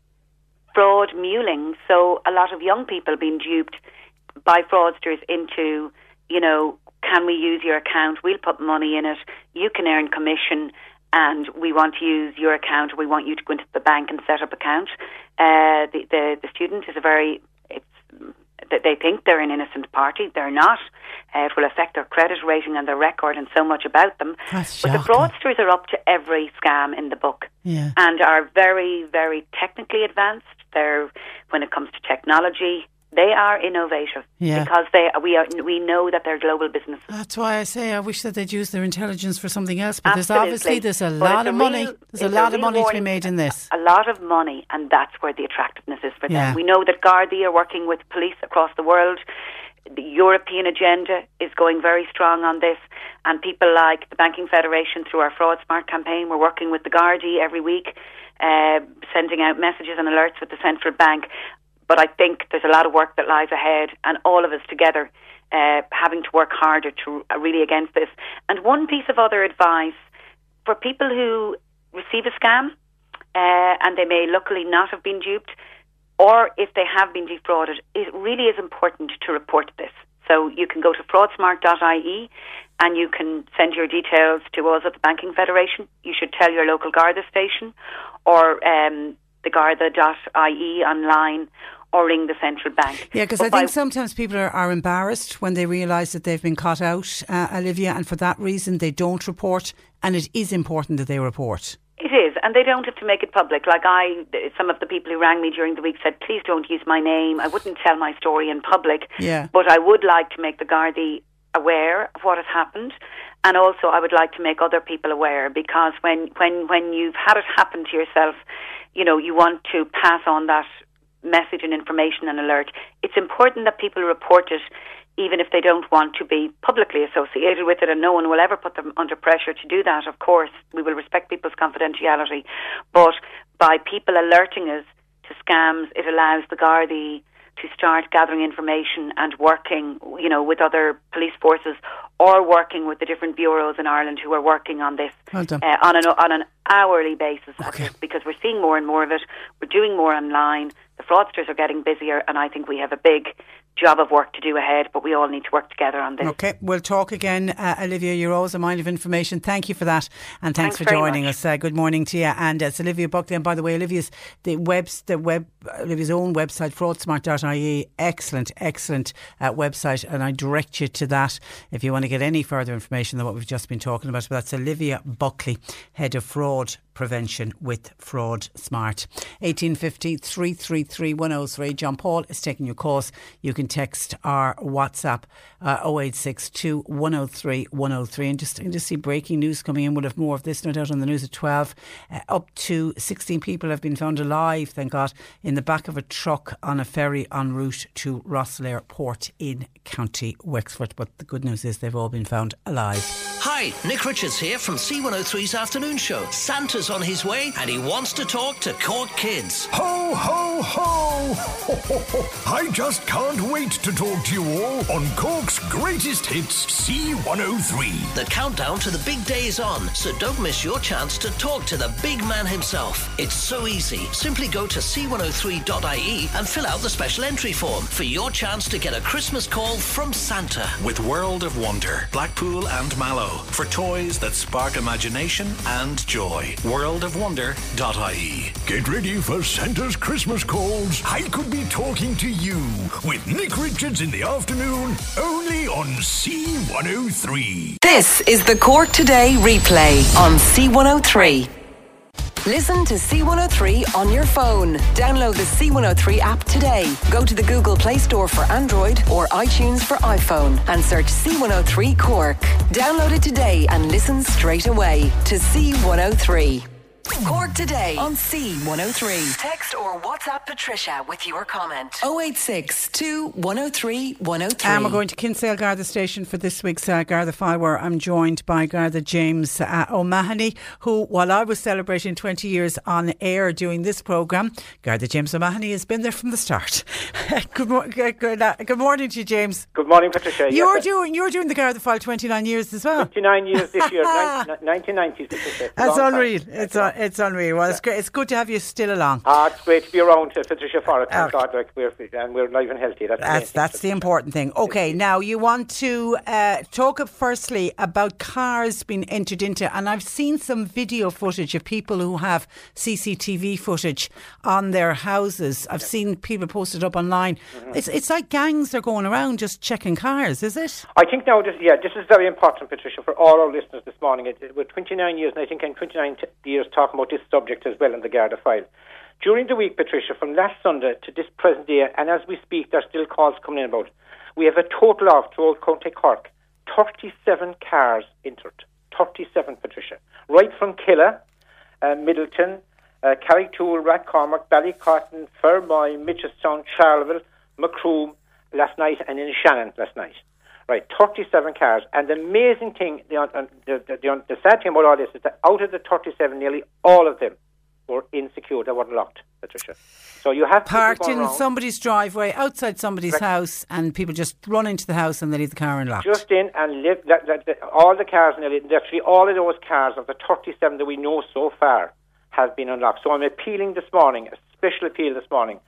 fraud muling. So a lot of young people being duped by fraudsters into, you know, can we use your account? We'll put money in it. You can earn commission, and we want to use your account. We want you to go into the bank and set up account. Uh, the, the the student is a very it's that they think they're an innocent party. They're not. Uh, it will affect their credit rating and their record and so much about them. That's but the fraudsters are up to every scam in the book Yeah. and are very, very technically advanced. They're when it comes to technology, they are innovative Yeah. because they we are we know that they're global businesses. That's why I say I wish that they'd use their intelligence for something else. But there's obviously there's a But lot of a money. There's a lot of real money to be made in this. A lot of money, and that's where the attractiveness is for them. Yeah. We know that Gardaí are working with police across the world. The European agenda is going very strong on this, and people like the Banking Federation through our Fraud Smart campaign, we're working with the Gardaí every week, uh, sending out messages and alerts with the central bank. But I think there's a lot of work that lies ahead, and all of us together uh, having to work harder to uh, really against this. And one piece of other advice for people who receive a scam uh, and they may luckily not have been duped, or if they have been defrauded, it really is important to report this. So you can go to fraudsmart.ie and you can send your details to us at the Banking Federation. You should tell your local Garda station or um, the Garda.ie online or ring the central bank. Yeah, because I think sometimes people are, are embarrassed when they realise that they've been caught out, uh, Olivia, and for that reason they don't report. And it is important that they report. It is, and they don't have to make it public. Like I, some of the people who rang me during the week said, "Please don't use my name. I wouldn't tell my story in public, Yeah. but I would like to make the Gardaí aware of what has happened, and also I would like to make other people aware because when when when you've had it happen to yourself, you know you want to pass on that message and information and alert. It's important that people report it even if they don't want to be publicly associated with it, and no one will ever put them under pressure to do that, of course. We will respect people's confidentiality. But by people alerting us to scams, it allows the Gardaí to start gathering information and working, you know, with other police forces or working with the different bureaus in Ireland who are working on this Well uh, on an on an hourly basis Okay. because we're seeing more and more of it. We're doing more online. The fraudsters are getting busier, and I think we have a big job of work to do ahead. But we all need to work together on this. Okay, we'll talk again, uh, Olivia. You're always a mind of information. Thank you for that, and thanks, Thanks for joining much. us. Uh, good morning to you. And uh, it's Olivia Buckley. And by the way, Olivia's the webs, the web, Olivia's own website, fraudsmart.ie. Excellent, excellent uh, website, and I direct you to that if you want to get any further information than what we've just been talking about. But that's Olivia Buckley, head of fraud prevention with Fraud Smart. 1850 333 103. John Paul is taking your calls. You can text our WhatsApp uh, 0862 103 103. And just, and just see breaking news coming in. We'll have more of this, no doubt, on the news at 12. Uh, up to 16 people have been found alive, thank God, in the back of a truck on a ferry en route to Rosslare Port in County Wexford. But the good news is they've all been found alive. Hi, Nick Richards here from C103's afternoon show. Santa's on his way and he wants to talk to Cork kids. Ho, ho, ho! I just can't wait to talk to you all on Cork's greatest hits, C103. The countdown to the big day is on, so don't miss your chance to talk to the big man himself. It's so easy. Simply go to c103.ie and fill out the special entry form for your chance to get a Christmas call from Santa. With World of Wonder, Blackpool and Mallow. For toys that spark imagination and joy. Worldofwonder.ie. Get ready for Santa's Christmas calls. I could be talking to you with Nick Richards in the afternoon, only on C103. This is the Cork Today replay on C103. Listen to C103 on your phone. Download the C103 app today. Go to the Google Play Store for Android or iTunes for iPhone and search C103 Cork. Download it today and listen straight away to C103. Cork today on C103. Text or WhatsApp Patricia with your comment. 086 103 103. And we're going to Kinsale Garda Station for this week's uh, Garda File, where I'm joined by Garda James uh, O'Mahony, who, while I was celebrating 20 years on air doing this programme, Garda James O'Mahony has been there from the start. good, mo- good, good, uh, good morning to you, James. Good morning, Patricia. You're Yes, doing you're doing the Garda File 29 years as well. 59 years this year, nin- 1990s. Patricia. It's That's long time. unreal. It's uh, it's unreal. Well, it's great. It's good to have you still along. Ah, it's great to be around, uh, Patricia, for it. Thank. God, like, we're, and we're live and healthy. That's, the That's thing, that's the important thing. Okay, now you want to uh, talk firstly about cars being entered into, and I've seen some video footage of people who have CCTV footage on their houses. I've seen people posted up online. Mm-hmm. It's it's like gangs are going around just checking cars, is it? I think now, this, yeah, this is very important, Patricia, for all our listeners this morning. It, it, we're 29 years, and I think I'm 29 t- years talking about this subject as well in the Garda file. During the week, Patricia, from last Sunday to this present day, and as we speak, there's still calls coming in about, we have a total of, throughout County Cork, 37 cars entered. 37, Patricia. Right from Killa, uh, Midleton, uh, Carrigtwohill, Rathcormac, Ballycotton, Fermoy, Mitchelstown, Charleville, Macroom last night, and in Shannon last night. Right, 37 cars. And the amazing thing, the, the, the, the, the sad thing about all this is that out of the 37, nearly all of them were insecure. They weren't locked, Patricia. So you have Parked in around, somebody's driveway, outside somebody's Correct. house, and people just run into the house and they leave the car unlocked. just in and live. That, that, that, all the cars, nearly, actually all of those cars of the 37 that we know so far have been unlocked. So I'm appealing this morning, a special appeal this morning,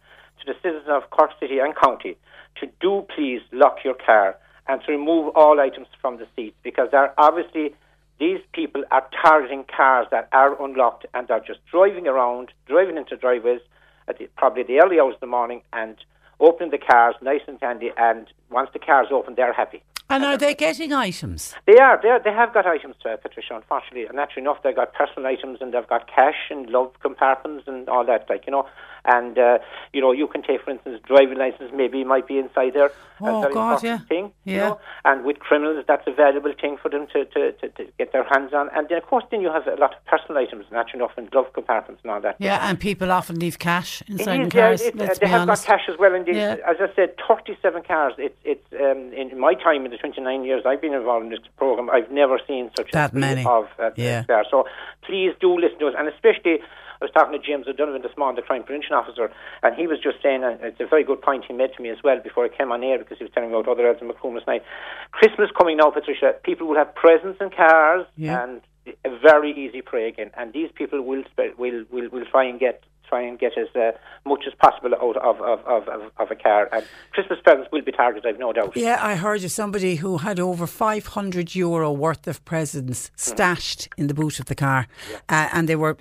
to the citizens of Cork City and County to do please lock your car and to remove all items from the seats because they're obviously these people are targeting cars that are unlocked and they're just driving around, driving into driveways at the, probably the early hours of the morning and opening the cars nice and handy. And once the car's open, they're happy. and are they getting items? They are. They, are, they have got items, uh, Patricia, unfortunately. And naturally enough, they've got personal items and they've got cash and love compartments and all that, like, you know. And, uh, you know, you can take, for instance, driving license maybe might be inside there. Oh, a very God, yeah. thing, you Yeah. know. And with criminals, that's a valuable thing for them to, to, to, to get their hands on. And then, of course, then you have a lot of personal items, naturally enough, and glove compartments and all that. Yeah, and people often leave cash inside It is, yeah, cars. it- they have honest. got cash as well. Indeed, Yeah. as I said, 37 cars. It's it's um, in my time in the 29 years I've been involved in this program. I've never seen such That a many. of uh, Yeah. cars. So please do listen to us, and especially. I was talking to James O'Donovan this morning, the crime prevention officer, and he was just saying, and it's a very good point he made to me as well before I came on air because he was telling me about other ads in Macroom last night. Christmas coming now, Patricia. People will have presents and cars, Yeah. and a very easy prey again. And these people will will will, will try and get try and get as uh, much as possible out of of, of, of a car. And Christmas presents will be targeted, I've no doubt. Yeah, I heard of somebody who had over 500 euro worth of presents stashed in the boot of the car, uh, and they were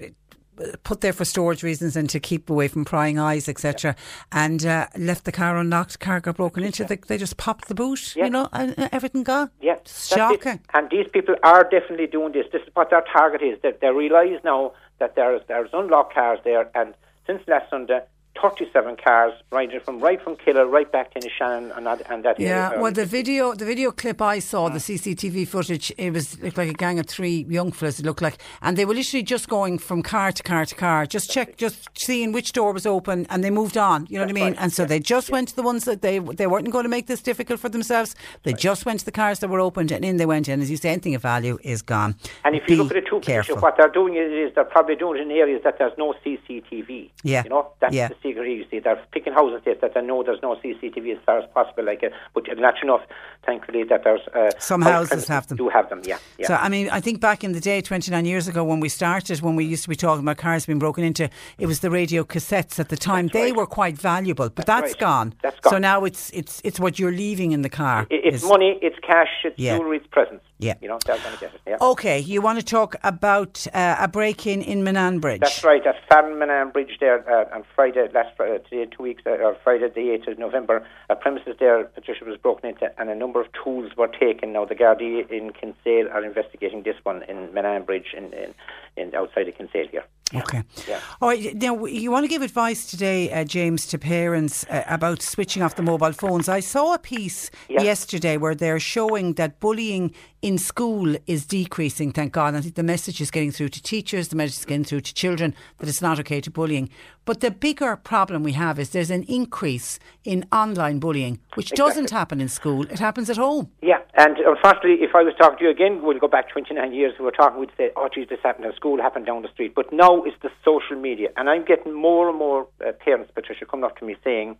put there for storage reasons and to keep away from prying eyes, etc. And uh, left the car unlocked. Car got broken into. They, they just popped the boot, Yeah. you know, and uh, everything gone. Yeah, shocking. And these people are definitely doing this. This is what their target is. They, they realise now that there's there's unlocked cars there, and since last Sunday, 37 cars riding from right from Killer right back to Shannon and that, and that Yeah, area. well, the video, the video clip I saw, Mm. the CCTV footage, it was looked like a gang of three young fellas. It looked like, and they were literally just going from car to car to car, just check, just seeing which door was open, and they moved on. You know what I mean? And so they just went to the ones that they they weren't going to make this difficult for themselves. They just went to the cars that were opened, and in they went. And as you say, anything of value is gone. And if you Be look at the two careful. what they're doing is, is they're probably doing it in areas that there's no CCTV. Yeah. You know, that's Yeah. Secret see. They're picking houses there that they know there's no CCTV as far as possible. Like, uh, but that's enough, thankfully, that there's uh, Some house houses have them. Do have them, yeah. yeah. So, I mean, I think back in the day, 29 years ago, when we started, when we used to be talking about cars being broken into, it was the radio cassettes at the time. they were quite valuable, but that's, right. gone. That's So gone. So now it's it's it's what you're leaving in the car. It- it's is- money, it's cash, it's Yeah. jewellery, it's presents. Yeah. You know, they're going to get it, yeah. Okay, you want to talk about uh, a break in in Manan Bridge? That's right, at Farnmanan Bridge there uh, on Friday, last Friday, today, two weeks, uh, or Friday the 8th of November, a premises there, Patricia, was broken into and a number of tools were taken. Now, the Gardaí in Kinsale are investigating this one in Manan Bridge in, in, in outside of Kinsale here. Okay. Yeah. All right. Now, you want to give advice today, uh, James, to parents uh, about switching off the mobile phones. I saw a piece Yeah. yesterday where they're showing that bullying in school is decreasing, thank God. I think the message is getting through to teachers, the message is getting through to children that it's not okay to bullying. But the bigger problem we have is there's an increase in online bullying, which doesn't happen in school, it happens at home. Yeah, and unfortunately, if I was talking to you again, we'll go back 29 years, we were talking, we'd say, oh, geez, this happened at school, happened down the street. But now it's the social media. And I'm getting more and more uh, parents, Patricia, coming up to me saying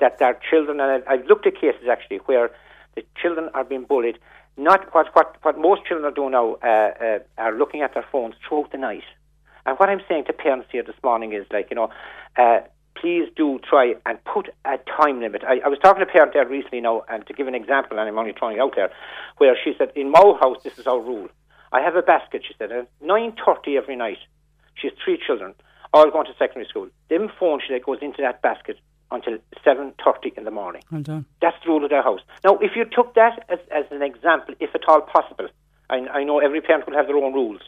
that their children, and I've looked at cases actually where the children are being bullied. Not what, what, what most children are doing now, uh, uh, are looking at their phones throughout the night. And what I'm saying to parents here this morning is like, you know, uh, please do try and put a time limit. I, I was talking to a parent there recently now, and to give an example, and I'm only throwing it out there, where she said, in my house, this is our rule. I have a basket, she said, at 9.30 every night. She has three children, all going to secondary school. Them phone, she said, goes into that basket until 7.30 in the morning. Well done. That's the rule of their house. Now, if you took that as, as an example, if at all possible, I, I know every parent will have their own rules,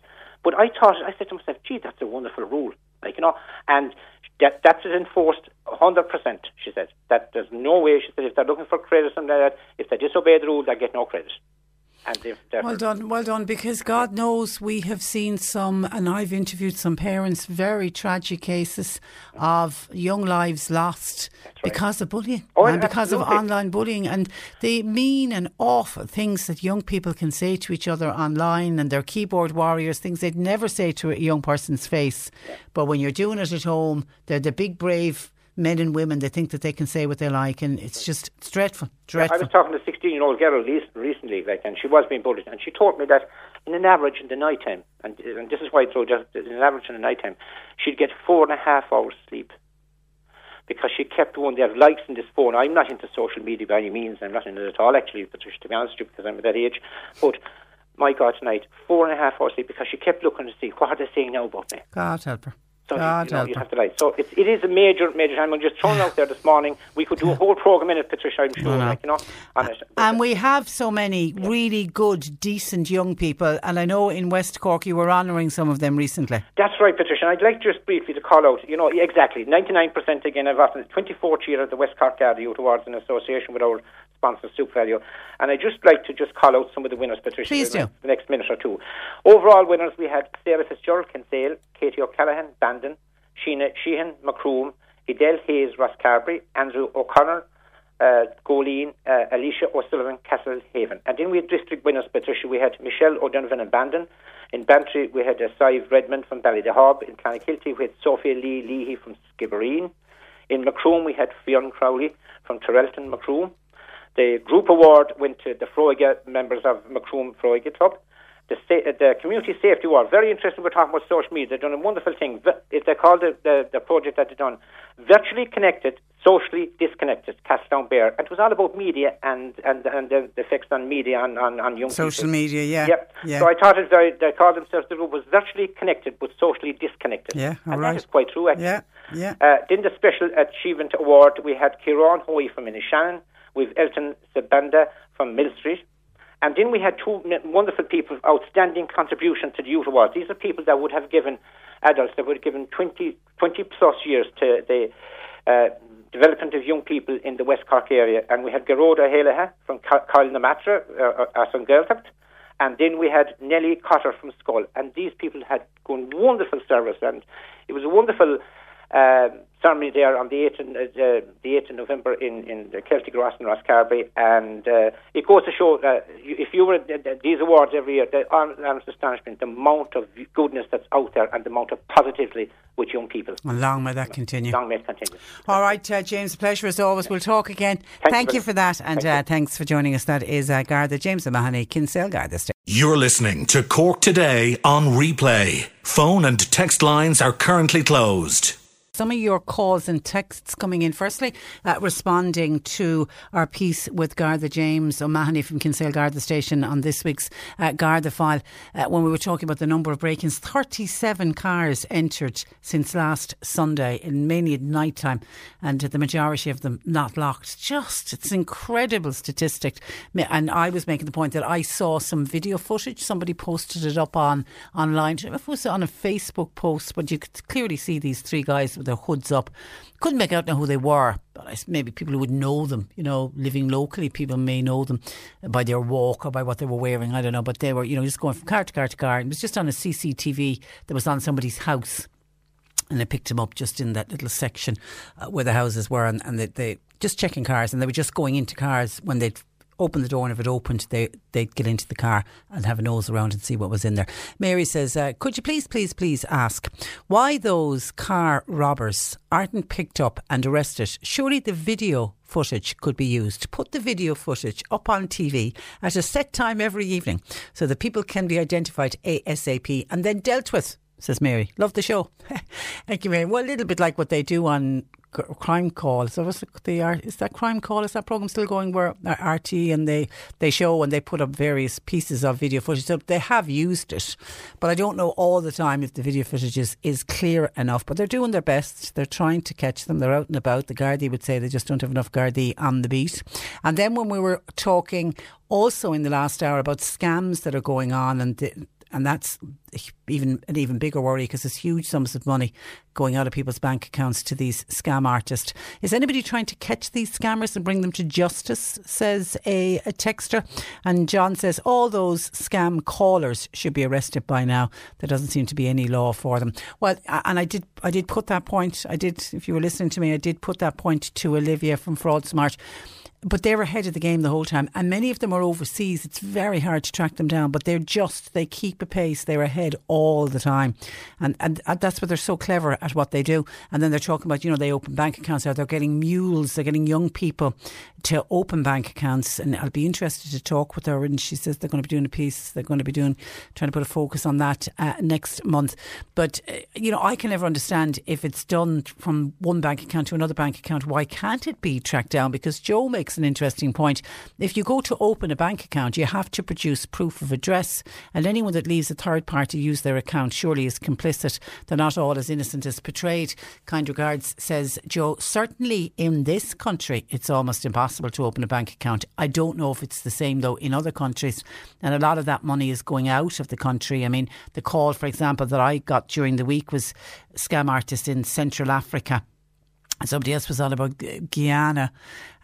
but I thought, I said to myself, gee, that's a wonderful rule. Like, you know, and that, that's enforced 100%, she said. That there's no way, she said, if they're looking for credit or something like that, if they disobey the rule, they get no credit. And if Well done, well done. Because God knows we have seen some, and I've interviewed some parents, very tragic cases of young lives lost because of bullying Oh, and because of online bullying and the mean and awful things that young people can say to each other online and their keyboard warriors, things they'd never say to a young person's face. But when you're doing it at home, they're the big, brave men and women. They think that they can say what they like, and it's just it's dreadful, I was talking to a 16 year old girl recently, like, and she was being bullied, and she told me that in an average in the night time, and, and this is why it's so just in an average in the night time, she'd get four and a half hours sleep because she kept doing their likes in this phone. I'm not into social media by any means, I'm not into it at all, actually, Patricia, to be honest with you, because I'm at that age. But my God, tonight, four and a half hours sleep because she kept looking to see what are they saying now about me. God help her. So God you, know, you have to like. So it, it is a major, major time. I'm just throwing it out there this morning. We could do a whole program in it, Patricia. I'm sure, I know. like you know, uh, on it. Uh, and we have so many really good, decent young people. And I know in West Cork you were honouring some of them recently. That's right, Patricia. And I'd like just briefly to call out, you know, exactly, 99% again, I've often, 24th year at the West Cork Garda Youth Awards in association with our sponsor, SuperValu. And I'd just like to just call out some of the winners, Patricia. Please in do. The next minute or two. Overall winners, we had Sarah Fitzgerald, Kinsale, Katie O'Callaghan, Bandon, Sheena Sheehan, Macroom, Idel Hayes, Rosscarbery, Andrew O'Connor, uh, Goleen, uh, Alicia O'Sullivan, Castlehaven. And then we had district winners, Patricia. We had Michelle O'Donovan and Bandon. In Bantry, we had uh, Sive Redmond from Ballydehob. In Clonakilty, we had Sophia Lee Leahy from Skibbereen. In Macroom, we had Fionn Crowley from Terelton, Macroom. The group award went to the Foróige members of Macroom Foróige Club. The, uh, the community safety award, very interesting. We're talking about social media. They've done a wonderful thing. They called the, the, the project that they've done virtually connected, socially disconnected. Castletownbere. And it was all about media and and and the, the effects on media on on, on young Social people. media, yeah. Yep. Yeah. So I thought it very. They called themselves the group was virtually connected but socially disconnected. Yeah, all and right. that is quite true. Actually. Yeah, yeah. Uh, then the Special Achievement Award, we had Kieran Hoy from Inishannon, we've Elton Sabanda from Millstreet, And then we had two wonderful people, outstanding contribution to the Youth Awards. These are people that would have given adults that would have given 20, 20 plus years to the uh, development of young people in the West Cork area. And we had Geroda Heleha from Kilnamartyra, uh, uh, Gaeltacht. And then we had Nellie Cotter from Schull. And these people had done wonderful service. And it was a wonderful uh, ceremony there on the 8th, uh, the 8th of November in, in the Celtic Ross and Rosscarbery. And uh, it goes to show that if you were at these awards every year, the honest astonishment, the amount of goodness that's out there and the amount of positivity with young people. And long may that continue. Long may it continue. All right, uh, James, a pleasure as always. We'll talk again. Thank, Thank you, you, for that. And Thank uh, thanks for joining us. That is uh, Garda James O'Mahony, Kinsale Garda. You're listening to Cork Today on replay. Phone and text lines are currently closed. Some of your calls and texts coming in. Firstly, uh, responding to our piece with Garda James O'Mahony from Kinsale Garda Station on this week's uh, Garda file, uh, when we were talking about the number of break ins. 37 cars entered since last Sunday, and mainly at night time, and the majority of them not locked. Just, it's an incredible statistic. And I was making the point that I saw some video footage. Somebody posted it up on online. It was on a Facebook post, but you could clearly see these three guys with their hoods up. Couldn't make out now who they were, but maybe people who would know them, you know, living locally, people may know them by their walk or by what they were wearing. I don't know, but they were, you know, just going from car to car to car. It was just on a CCTV that was on somebody's house and they picked him up just in that little section uh, where the houses were, and, and they, they just checking cars, and they were just going into cars when they'd open the door, and if it opened, they they'd get into the car and have a nose around and see what was in there. Mary says, uh, "Could you please, please, please ask why those car robbers aren't picked up and arrested? Surely the video." Footage could be used. Put the video footage up on TV at a set time every evening so that people can be identified ASAP and then dealt with says Mary. Love the show. Thank you, Mary. Well, a little bit like what they do on crime call. So what's the is that crime call? Is that program still going? Where uh, RTÉ and they they show and they put up various pieces of video footage. So they have used it, but I don't know all the time if the video footage is, is clear enough. But they're doing their best. They're trying to catch them. They're out and about. The Gardaí would say they just don't have enough Gardaí on the beat. And then when we were talking also in the last hour about scams that are going on and the, and that's even an even bigger worry because there's huge sums of money going out of people's bank accounts to these scam artists. Is anybody trying to catch these scammers and bring them to justice? Says a, a texter, and John says all those scam callers should be arrested by now. There doesn't seem to be any law for them. Well, and I did I did put that point. I did, if you were listening to me, I did put that point to Olivia from Fraud Smart but they're ahead of the game the whole time. And many of them are overseas. It's very hard to track them down, but they're just, they keep a pace. They're ahead all the time. And, and that's why they're so clever at what they do. And then they're talking about, you know, they open bank accounts. They're getting mules. They're getting young people to open bank accounts. And I'll be interested to talk with her. And she says they're going to be doing a piece. They're going to be doing, trying to put a focus on that uh, next month. But, uh, you know, I can never understand if it's done from one bank account to another bank account. Why can't it be tracked down? Because Joe makes makes an interesting point. If you go to open a bank account, you have to produce proof of address, and anyone that leaves a third party use their account surely is complicit. They're not all as innocent as portrayed. Kind regards, says Joe. Certainly in this country, it's almost impossible to open a bank account. I don't know if it's the same though in other countries, and a lot of that money is going out of the country. I mean, the call, for example, that I got during the week was scam artist in Central Africa somebody else was on about Guyana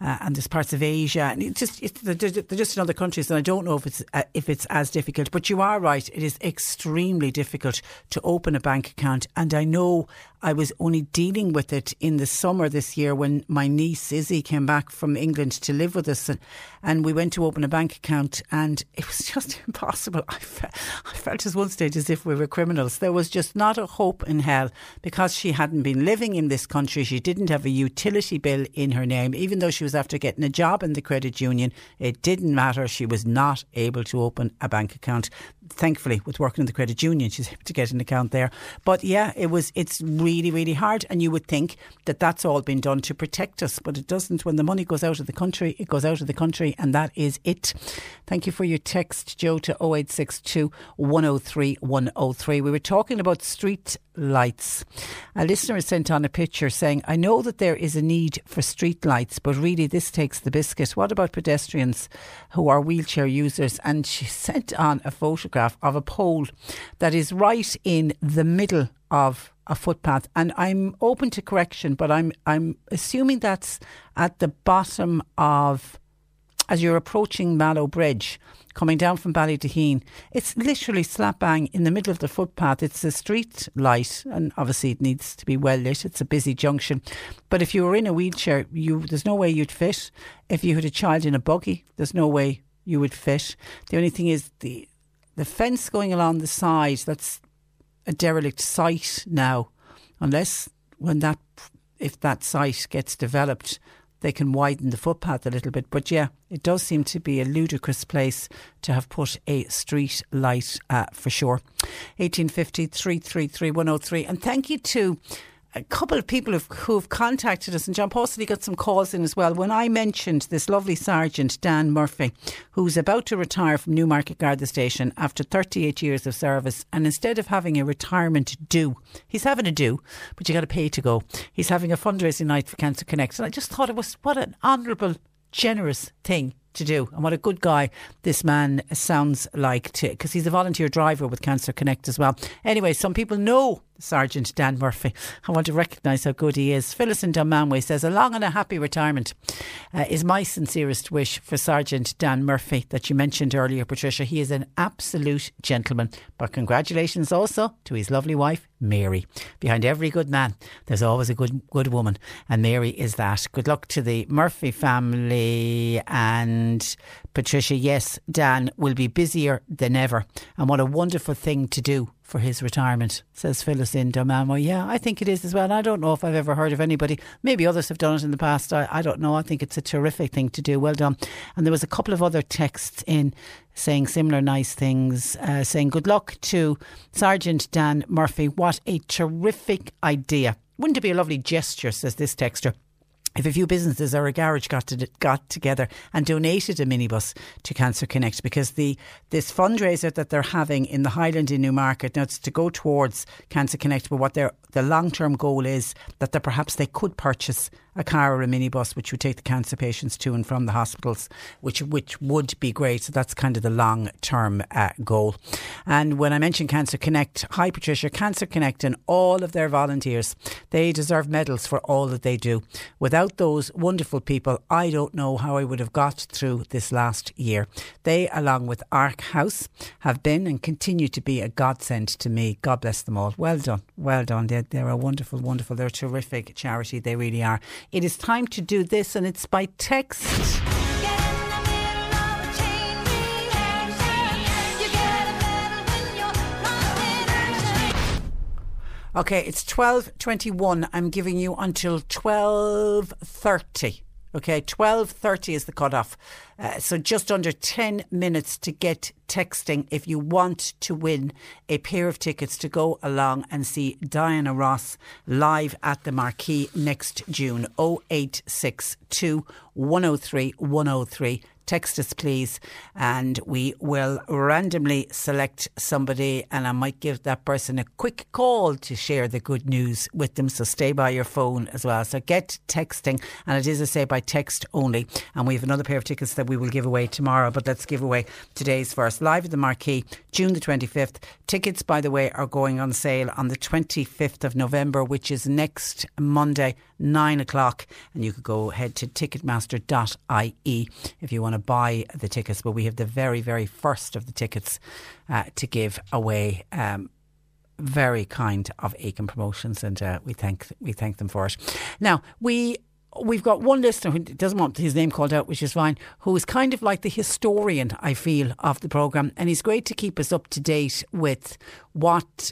uh, and there's parts of Asia. And it's just it's, they're, just in other countries and I don't know if it's uh, if it's as difficult. But you are right it is extremely difficult to open a bank account. And I know I was only dealing with it in the summer this year when my niece Izzy came back from England to live with us. And, and we went to open a bank account and it was just impossible. I, fe- I felt at one stage as if we were criminals. There was just not a hope in hell because she hadn't been living in this country. She didn't have a utility bill in her name even though she was was after getting a job in the credit union. It didn't matter. She was not able to open a bank account. Thankfully, with working in the credit union, she's able to get an account there. But yeah, it was. It's really, really hard. And you would think that that's all been done to protect us, but it doesn't. When the money goes out of the country, it goes out of the country, and that is it. Thank you for your text, Joe, to 0862 103 103. We were talking about street lights. A listener sent on a picture saying, I know that there is a need for street lights, but really this takes the biscuit. What about pedestrians who are wheelchair users? And she sent on a photograph of a pole that is right in the middle of a footpath. And I'm open to correction, but I'm I'm assuming that's at the bottom of as you're approaching Mallow Bridge, coming down from Ballydeheen. It's literally slap bang in the middle of the footpath. It's a street light, and obviously it needs to be well lit. It's a busy junction. But if you were in a wheelchair, you there's no way you'd fit. If you had a child in a buggy, there's no way you would fit. The only thing is the the fence going along the side. That's a derelict site now, unless when that if that site gets developed they can widen the footpath a little bit. But yeah, it does seem to be a ludicrous place to have put a street light uh, for sure. 1850 333 103. And thank you to a couple of people who've, who've contacted us, and John Possibly got some calls in as well. When I mentioned this lovely sergeant, Dan Murphy, who's about to retire from Newmarket Garda Station after 38 years of service, and instead of having a retirement do, he's having a do, but you got to pay to go. He's having a fundraising night for Cancer Connect, and I just thought it was what an honourable, generous thing to do. And what a good guy this man sounds like, because he's a volunteer driver with Cancer Connect as well. Anyway, some people know Sergeant Dan Murphy. I want to recognise how good he is. Phyllis in Dunmanway says, A long and a happy retirement uh, is my sincerest wish for Sergeant Dan Murphy that you mentioned earlier, Patricia. He is an absolute gentleman. But congratulations also to his lovely wife, Mary. Behind every good man, there's always a good good woman, and Mary is that. Good luck to the Murphy family and Patricia. Yes, Dan will be busier than ever, and what a wonderful thing to do for his retirement, says Phyllis in Dunmanway. Yeah, I think it is as well. And I don't know if I've ever heard of anybody. Maybe others have done it in the past. I, I don't know. I think it's a terrific thing to do. Well done. And there was a couple of other texts in saying similar nice things, uh, saying good luck to Sergeant Dan Murphy. What a terrific idea. Wouldn't it be a lovely gesture, says this texter if a few businesses or a garage got to, got together and donated a minibus to Cancer Connect because the this fundraiser that they're having in the Highland in Newmarket now it's to go towards Cancer Connect but what their the long term goal is that perhaps they could purchase a car or a minibus which would take the cancer patients to and from the hospitals, which which would be great. So that's kind of the long term uh, goal. And when I mentioned Cancer Connect, hi Patricia, Cancer Connect and all of their volunteers, they deserve medals for all that they do. Without those wonderful people, I don't know how I would have got through this last year. They, along with ARC House, have been and continue to be a godsend to me. God bless them all. Well done, well done. They're, they're a wonderful, wonderful. They're a terrific charity. They really are. It is time to do this, and it's by text. Okay, it's 12:21. I'm giving you until 12:30. Okay, 12.30 is the cutoff. Uh, so just under 10 minutes to get texting if you want to win a pair of tickets to go along and see Diana Ross live at the Marquee next June. 0862 103 103 text us please and we will randomly select somebody and I might give that person a quick call to share the good news with them. So stay by your phone as well. So get texting and it is I say by text only. And we have another pair of tickets that we will give away tomorrow but let's give away today's first. Live at the Marquee June the 25th tickets by the way are going on sale on the 25th of November which is next Monday 9 o'clock and you could go head to ticketmaster.ie if you want to buy the tickets, but we have the very, very first of the tickets uh, to give away. Um, very kind of Aiken Promotions, and uh, we thank we thank them for it. Now we we've got one listener who doesn't want his name called out, which is fine, who is kind of like the historian, I feel, of the programme. And he's great to keep us up to date with what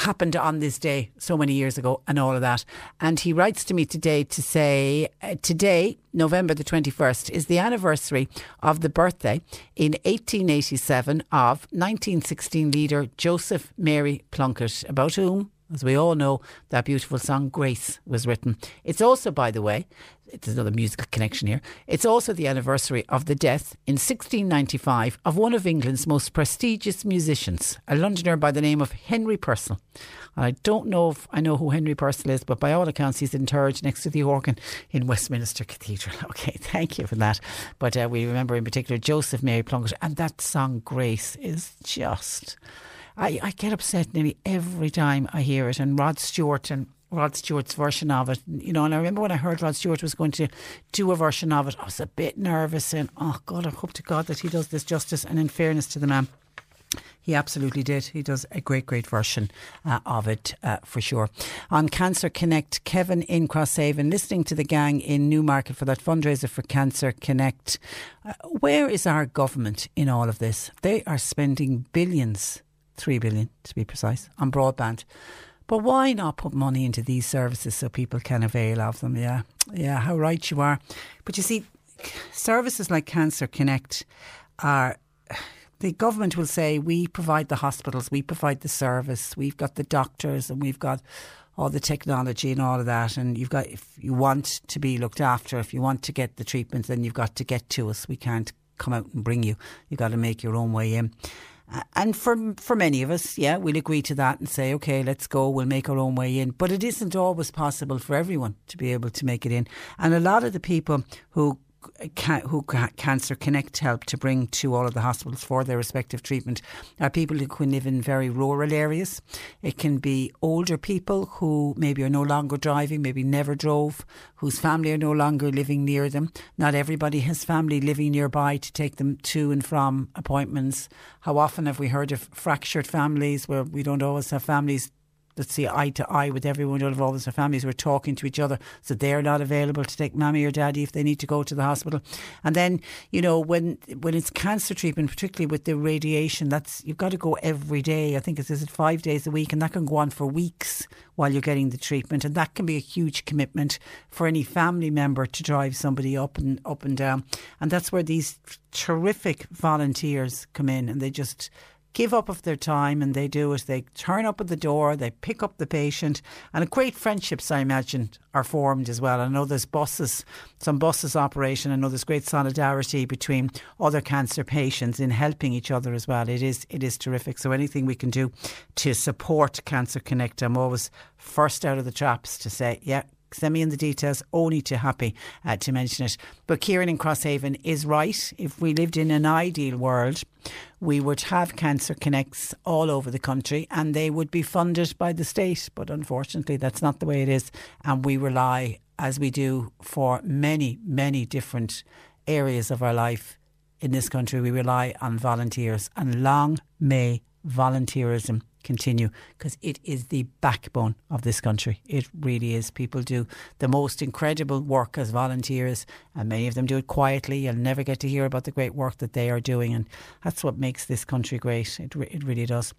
happened on this day so many years ago and all of that. And he writes to me today to say, uh, today, November the 21st, is the anniversary of the birthday in 1887 of 1916 leader Joseph Mary Plunkett, about whom As we all know, that beautiful song Grace was written. It's also, by the way, it's another musical connection here. It's also the anniversary of the death in 1695 of one of England's most prestigious musicians, a Londoner by the name of Henry Purcell. I don't know if I know who Henry Purcell is, but by all accounts, he's interred next to the organ in Westminster Cathedral. Okay, thank you for that. But uh, we remember in particular Joseph Mary Plunkett, and that song Grace is just. I, I get upset nearly every time I hear it, and Rod Stewart and Rod Stewart's version of it. You know, and I remember when I heard Rod Stewart was going to do a version of it, I was a bit nervous and, oh God, I hope to God that he does this justice. And in fairness to the man, he absolutely did. He does a great, great version uh, of it uh, for sure. On Cancer Connect, Kevin in Crosshaven, listening to the gang in Newmarket for that fundraiser for Cancer Connect. Uh, where is our government in all of this? They are spending billions, three billion to be precise, on broadband. But why not put money into these services so people can avail of them? Yeah, yeah, how right you are. But you see, services like Cancer Connect are the government will say we provide the hospitals, we provide the service, we've got the doctors, and we've got all the technology and all of that. And you've got if you want to be looked after, if you want to get the treatment, then you've got to get to us. We can't come out and bring you. You've got to make your own way in. And for for many of us, yeah, we'll agree to that and say, okay, let's go. We'll make our own way in. But it isn't always possible for everyone to be able to make it in. And a lot of the people who who Cancer Connect help to bring to all of the hospitals for their respective treatment are people who can live in very rural areas. It can be older people who maybe are no longer driving, maybe never drove, whose family are no longer living near them. Not everybody has family living nearby to take them to and from appointments. How often have we heard of fractured families where we don't always have families that see eye to eye with everyone involved in their families who are talking to each other so they're not available to take mommy or daddy if they need to go to the hospital. And then you know when when it's cancer treatment particularly with the radiation that's you've got to go every day. I think it's is it five days a week and that can go on for weeks while you're getting the treatment. And that can be a huge commitment for any family member to drive somebody up and up and down. And that's where these terrific volunteers come in and they just give up of their time and they do it. They turn up at the door, they pick up the patient, and great friendships, I imagine, are formed as well. I know there's buses, some buses operation. I know there's great solidarity between other cancer patients in helping each other as well. It is it is terrific. So anything we can do to support Cancer Connect, I'm always first out of the traps to say, yeah, send me in the details. Only too happy uh, to mention it. But Kieran in Crosshaven is right. If we lived in an ideal world, we would have Cancer Connects all over the country and they would be funded by the state. But unfortunately, that's not the way it is. And we rely, as we do for many, many different areas of our life in this country, we rely on volunteers. And long may volunteerism continue because it is the backbone of this country. It really is. People do the most incredible work as volunteers, and many of them do it quietly. You'll never get to hear about the great work that they are doing, and that's what makes this country great. It, it really does.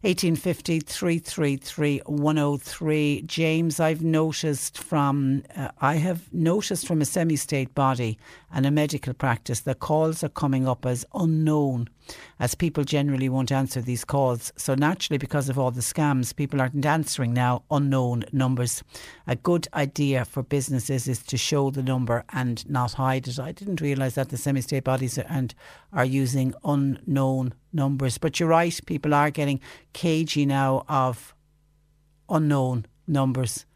1850 333 103. James, I've noticed from, uh, I have noticed from a semi state body and a medical practice that calls are coming up as unknown as people generally won't answer these calls. So, naturally, because of all the scams, people aren't answering now unknown numbers. A good idea for businesses is to show the number and not hide it. I didn't realise that the semi state bodies are, and are using unknown numbers. But you're right, people are getting cagey now of unknown numbers.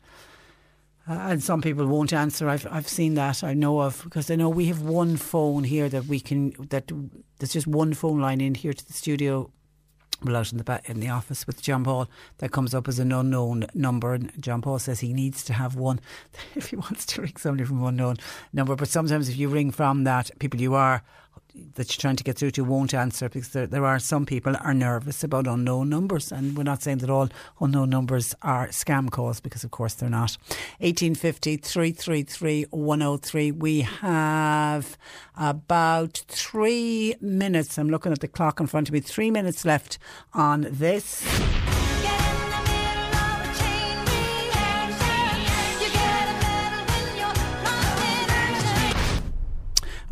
Uh, and some people won't answer. I've I've seen that. I know of because I know we have one phone here that we can that there's just one phone line in here to the studio. Well, out in the in the office with John Paul, that comes up as an unknown number, and John Paul says he needs to have one if he wants to ring somebody from unknown number. But sometimes, if you ring from that, people you are that you're trying to get through to won't answer because there, there are some people are nervous about unknown numbers. And we're not saying that all unknown numbers are scam calls because of course they're not. 1850 333 103 we have about three minutes. I'm looking at the clock in front of me. Three minutes left on this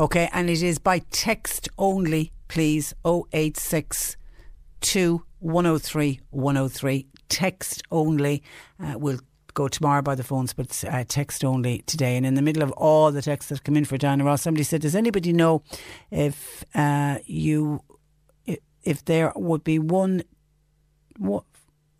Okay, and it is by text only, please. 086 222 103 103. Text only. Uh, we'll go tomorrow by the phones, but uh, text only today. And in the middle of all the texts that come in for Diana Ross, somebody said, "Does anybody know if uh, you if there would be one?"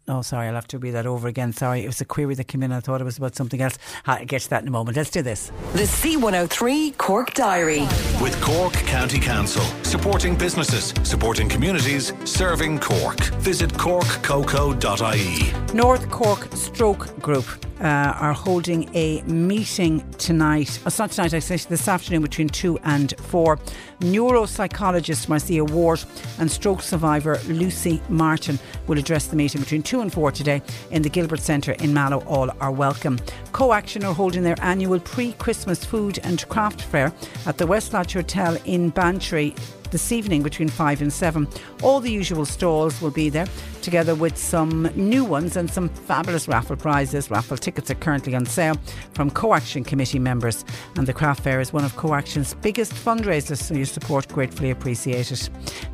What, Oh, sorry, I'll have to read that over again. Sorry, it was a query that came in. I thought it was about something else. I'll get to that in a moment. Let's do this. The C103 Cork Diary. With Cork County Council, supporting businesses, supporting communities, serving Cork. Visit corkcoco.ie. North Cork Stroke Group uh, are holding a meeting tonight. Oh, it's not tonight, I say this afternoon between 2 and 4. Neuropsychologist Marcia Ward and stroke survivor Lucy Martin will address the meeting between 2 and 4 today in the Gilbert Centre in Mallow. All are welcome. Co-Action are holding their annual pre-Christmas food and craft fair at the West Lodge Hotel in Bantry this evening between 5 and 7. All the usual stalls will be there, together with some new ones and some fabulous raffle prizes. Raffle tickets are currently on sale from Co-Action Committee members, and the craft fair is one of Co-Action's biggest fundraisers, so your support gratefully appreciated.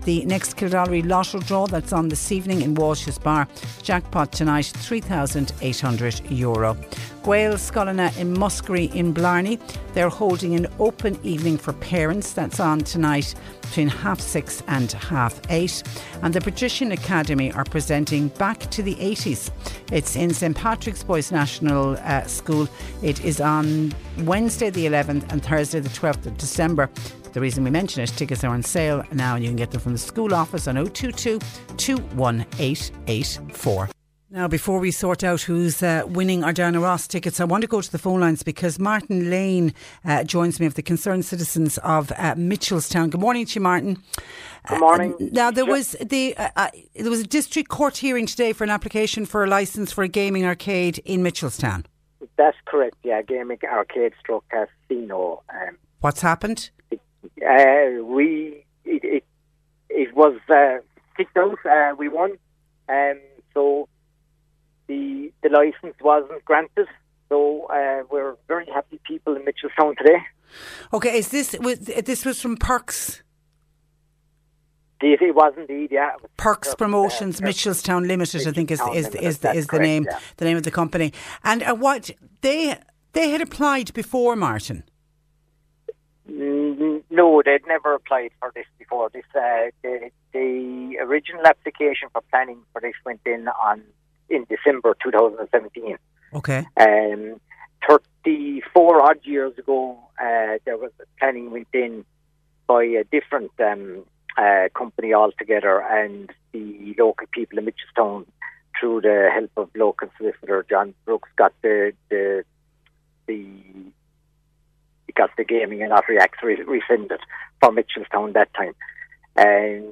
The next Kildare Lotto draw that's on this evening in Walsh's Bar. Jackpot tonight, €3,800. Euro. Gael in Muskerry in Blarney. They're holding an open evening for parents. That's on tonight between half six and half eight. And the Patrician Academy are presenting Back to the 80s. It's in St Patrick's Boys National uh, School. It is on Wednesday the 11th and Thursday the 12th of December. The reason we mention it, tickets are on sale now and you can get them from the school office on 022 218884. Now, before we sort out who's uh, winning our Diana Ross tickets, I want to go to the phone lines because Martin Lane uh, joins me of the Concerned Citizens of uh, Mitchelstown. Good morning to you, Martin. Good morning. now, there was the uh, uh, there was a district court hearing today for an application for a license for a gaming arcade in Mitchelstown. That's correct. Yeah, gaming arcade stroke casino. Um, What's happened? uh, we it it, it was uh, kicked out. Uh, we won, um, so the the license wasn't granted. So uh, we're very happy people in Mitchelstown today. Okay, is this was this was from Perks? It, was indeed, yeah. Was Perks Perks, Promotions uh, Mitchelstown Limited, I think is Mitchelstown is is the, is the name yeah. the name of the company. And uh, what they they had applied before Martin. Mm, No, they'd never applied for this before. This uh, the, the original application for planning for this went in on in December 2017. Okay. Um, 34 odd years ago, uh, there was planning went in by a different um, uh, company altogether, and the local people in Mitchelstown, through the help of local solicitor John Brooks, got the the the got the Gaming and Lottery Act re- rescinded for Mitchelstown that time. And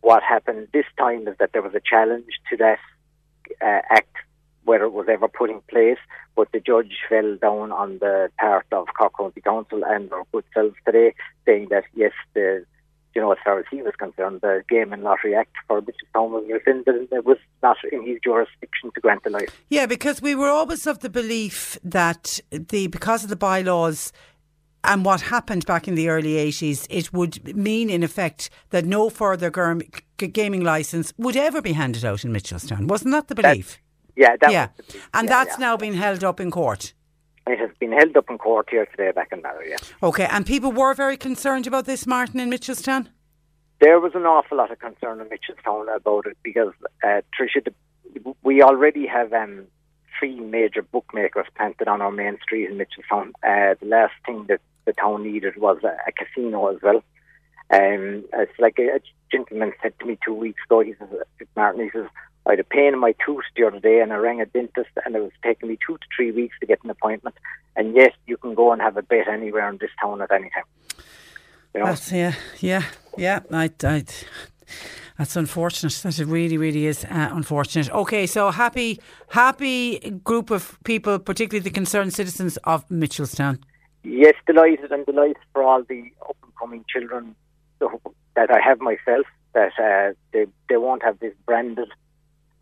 what happened this time is that there was a challenge to that uh, act, whether it was ever put in place, but the judge fell down on the part of Cork County Council and our good selves today, saying that yes, the you know, as far as he was concerned, the Game and Lottery Act for rescinded and it was not in his jurisdiction to grant the license. Yeah, because we were always of the belief that the because of the bylaws and what happened back in the early 80s, it would mean in effect that no further gaming license would ever be handed out in Mitchelstown. Wasn't that the belief? Yeah, that yeah. was the belief. And Yeah, that's yeah. now been held up in court. It has been held up in court here today back in Mallow, yeah. Okay, and people were very concerned about this, Martin, in Mitchelstown? There was an awful lot of concern in Mitchelstown about it because, uh, Tricia, the, we already have um, three major bookmakers planted on our main street in Mitchelstown. Uh, the last thing that the town needed was a, a casino as well. Um, it's like a, a gentleman said to me two weeks ago, he says, Martin, he says, I had a pain in my tooth the other day and I rang a dentist and it was taking me two to three weeks to get an appointment. And yes, you can go and have a bet anywhere in this town at any time. You know? That's, yeah, yeah, yeah. I, I, that's unfortunate. That it really, really is uh, unfortunate. Okay, so happy, happy group of people, particularly the concerned citizens of Mitchelstown. Yes, delighted and delighted for all the up and coming children that I have myself. That uh, they they won't have this branded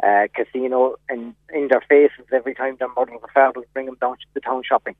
uh, casino in in their faces every time their mother or father bring them down to the town shopping.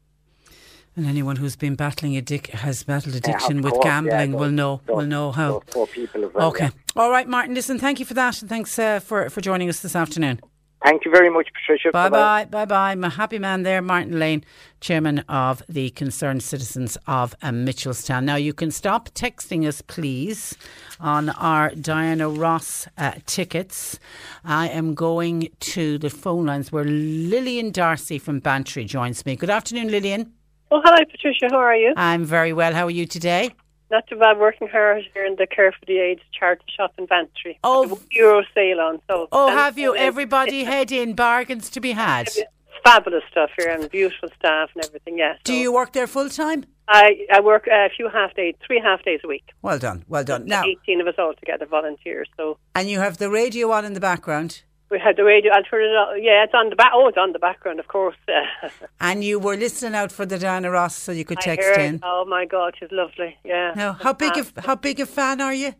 And anyone who's been battling addic- has battled addiction of with course, yeah, gambling those- will know those- will know how. poor people as well. Okay. yeah. All right, Martin. Listen, thank you for that, and thanks uh, for for joining us this afternoon. Thank you very much, Patricia. Bye Bye-bye. bye, I'm a happy man there, Martin Lane, chairman of the Concerned Citizens of uh, Mitchelstown. Now you can stop texting us, please, on our Diana Ross uh, tickets. I am going to the phone lines where Lillian Darcy from Bantry joins me. Good afternoon, Lillian. Oh, hello, Patricia. How are you? I'm very well. How are you today? Not too bad. Working hard here in the Care for the Aged charity shop in Bantry. Oh. Euro sale on. So Oh, have you? Everybody head in, bargains to be had. Fabulous stuff here and beautiful staff and everything. Yes. Do you work there full time? I I work a few half days, three half days a week. Well done, well done. Now, eighteen of us all together, volunteers. So and you have the radio on in the background. We had the radio. I'll turn it on. Yeah, it's on the back. Oh, it's on the background, of course. And you were listening out for the Diana Ross so you could I text in. Oh my God, she's lovely. Yeah. Now, how big a, how big a fan are you?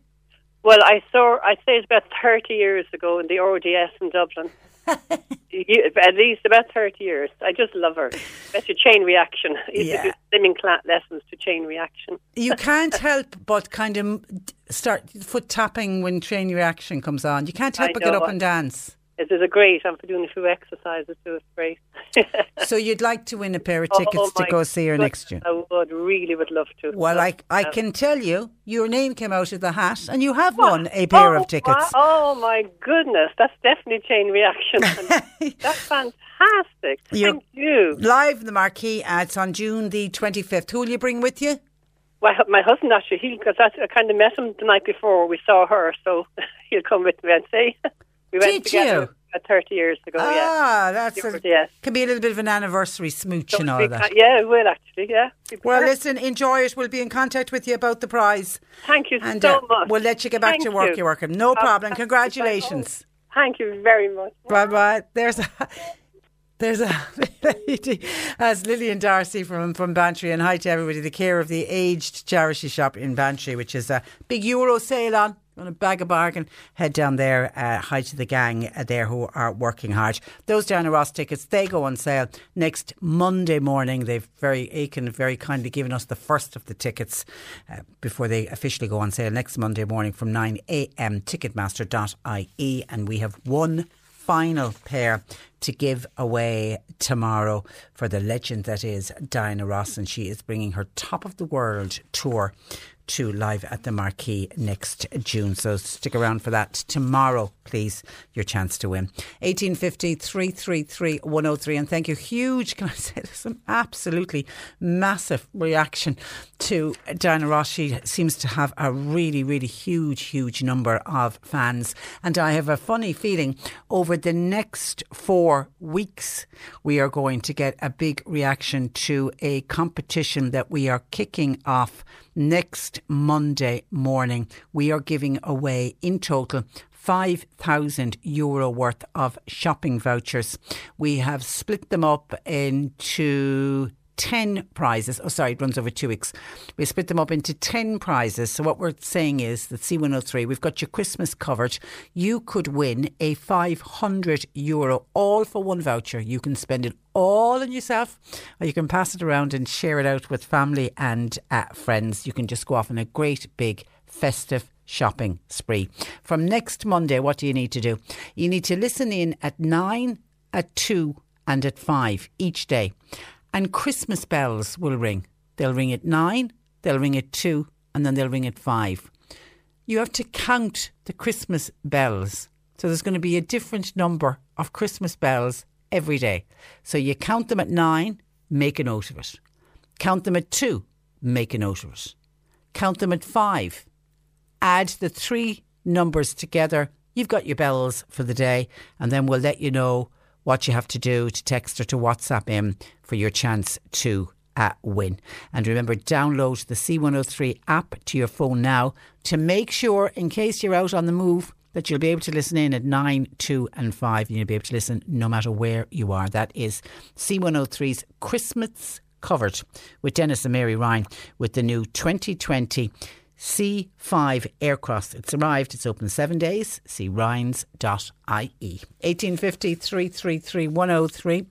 Well, I saw. I'd say it's about thirty years ago in the RDS in Dublin. At least about thirty years. I just love her. That's a chain reaction. You Yeah. swimming cla lessons to chain reaction. You can't help but kind of start foot tapping when chain reaction comes on. You can't help I but get up and dance. It is a great. I'm doing a few exercises too. It's great. So you'd like to win a pair of Oh, tickets to go see her goodness, next June. I would really would love to. Well, I, I Yeah. can tell you, your name came out of the hat and you have won a pair oh, of tickets. my- oh my goodness, that's definitely chain reaction. That's fantastic. You're Thank you. Live in the marquee. Uh, it's on June the 25th. Who will you bring with you? Well, my husband actually, he because I kind of met him the night before we saw her, so he'll come with me and see. We went Did together you? uh, 30 years ago, yeah. Ah, that's a, Yes. can be a little bit of an anniversary smooch and all that. ca- Yeah, it will actually, yeah. Well, listen, enjoy it. We'll be in contact with you about the prize. Thank you And so uh, much. we'll let you get back Thank to work. you. You're working. No problem. Congratulations. Thank you very much. Bye bye. There's a. There's a lady, as Lillian Darcy from, from Bantry, and hi to everybody, the care of the aged charity shop in Bantry, which is a big Euro sale on. On a bag of bargain, head down there. Uh, hi to the gang uh, there who are working hard. Those Diana Ross tickets, they go on sale next Monday morning. They've very Aiken very kindly given us the first of the tickets uh, before they officially go on sale next Monday morning from 9 a.m. Ticketmaster.ie, and we have one final pair to give away tomorrow for the legend that is Diana Ross, and she is bringing her top of the world tour to live at the Marquee next June. So stick around for that tomorrow, please. Your chance to win. 1850 333 103. And thank you. Huge, can I say, some absolutely massive reaction to Diana Ross. She seems to have a really, really huge, huge number of fans. And I have a funny feeling over the next four weeks, we are going to get a big reaction to a competition that we are kicking off next Monday morning. We are giving away in total 5,000 euro worth of shopping vouchers. We have split them up into 10 prizes. Oh, sorry, it runs over two weeks. We split them up into 10 prizes. So, what we're saying is that C103, we've got your Christmas covered. You could win a 500 euro all for one voucher. You can spend it all on yourself, or you can pass it around and share it out with family and uh, friends. You can just go off on a great big festive shopping spree. From next Monday, what do you need to do? You need to listen in at 9, at 2, and at 5 each day. And Christmas bells will ring. They'll ring at 9, they'll ring at 2, and then they'll ring at 5. You have to count the Christmas bells. So there's going to be a different number of Christmas bells every day. So you count them at 9, make a note of it. Count them at 2, make a note of it. Count them at 5, add the three numbers together. You've got your bells for the day, and then we'll let you know what you have to do to text or to WhatsApp in for your chance to uh, win. And remember, download the C103 app to your phone now to make sure, in case you're out on the move, that you'll be able to listen in at 9, 2, and 5, and you'll be able to listen no matter where you are. That is C103's Christmas Covered with Dennis and Mary Ryan with the new 2020 C5 Aircross. It's arrived, it's open seven days. See Ryans.ie. 1850 333 103.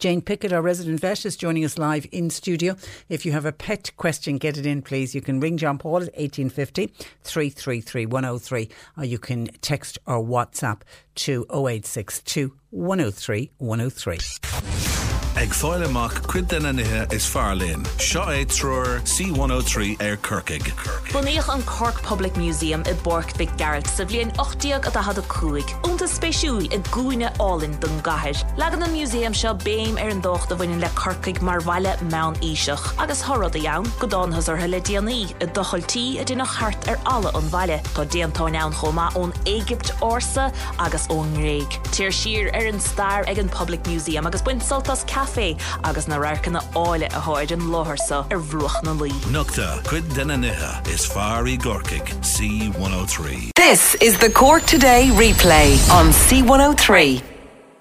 Jane Pickett, our resident vet, is joining us live in studio. If you have a pet question, get it in, please. You can ring John Paul at 1850 333 103 or you can text or WhatsApp to 0862 103 103. Ag fáil amach cuid denna nithe is fearlín. Seo é trúr C103 ar Kirkig. Buníoch an Cork Public Museum i Bork Big Garrett sa bblion 8íag a had a cuaig. Únta spéisiúil i gúine álinn don gaiir. Legan an muséum seo béim ar an dócht a bhain le Corcaig mar bhile meán íiseach, agus thorad a ann go dáthas ar heile déanaí i docholtí a duna chart ar alle an bhaile Tá déantáin ann chomá ón Égypt orsa agus ón réig. Tíir sir ar an star ag an Public Museum agus buin soltas caé agus na racanna áile a háid an láharsa ar bhruach na lí. Nukta cuid denna nithe is fearí Gorkig C103. This is the Cork Today replay on C103.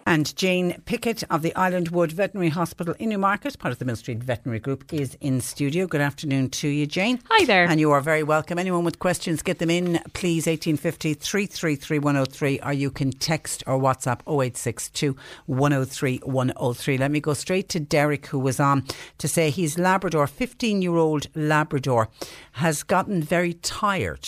And Jane Pickett of the Island Wood Veterinary Hospital in Newmarket, part of the Millstreet Veterinary Group, is in studio. Good afternoon to you, Jane. Hi there. And you are very welcome. Anyone with questions, get them in, please, 1850 333 103, or you can text or WhatsApp 0862 103 103. Let me go straight to Derek, who was on to say his Labrador, 15 year old Labrador, has gotten very tired.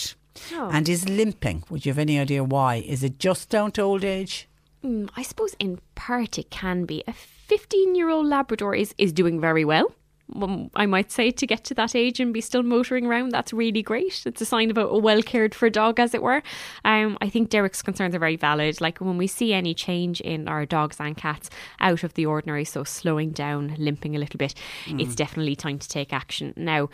Oh. And is limping. Would you have any idea why? Is it just down to old age? Mm, I suppose in part it can be. A 15 year old Labrador is, is doing very well. Um, I might say to get to that age and be still motoring around, that's really great. It's a sign of a, a well cared for dog, as it were. Um, I think Derek's concerns are very valid. Like when we see any change in our dogs and cats out of the ordinary, so slowing down, limping a little bit, Mm. it's definitely time to take action. Now,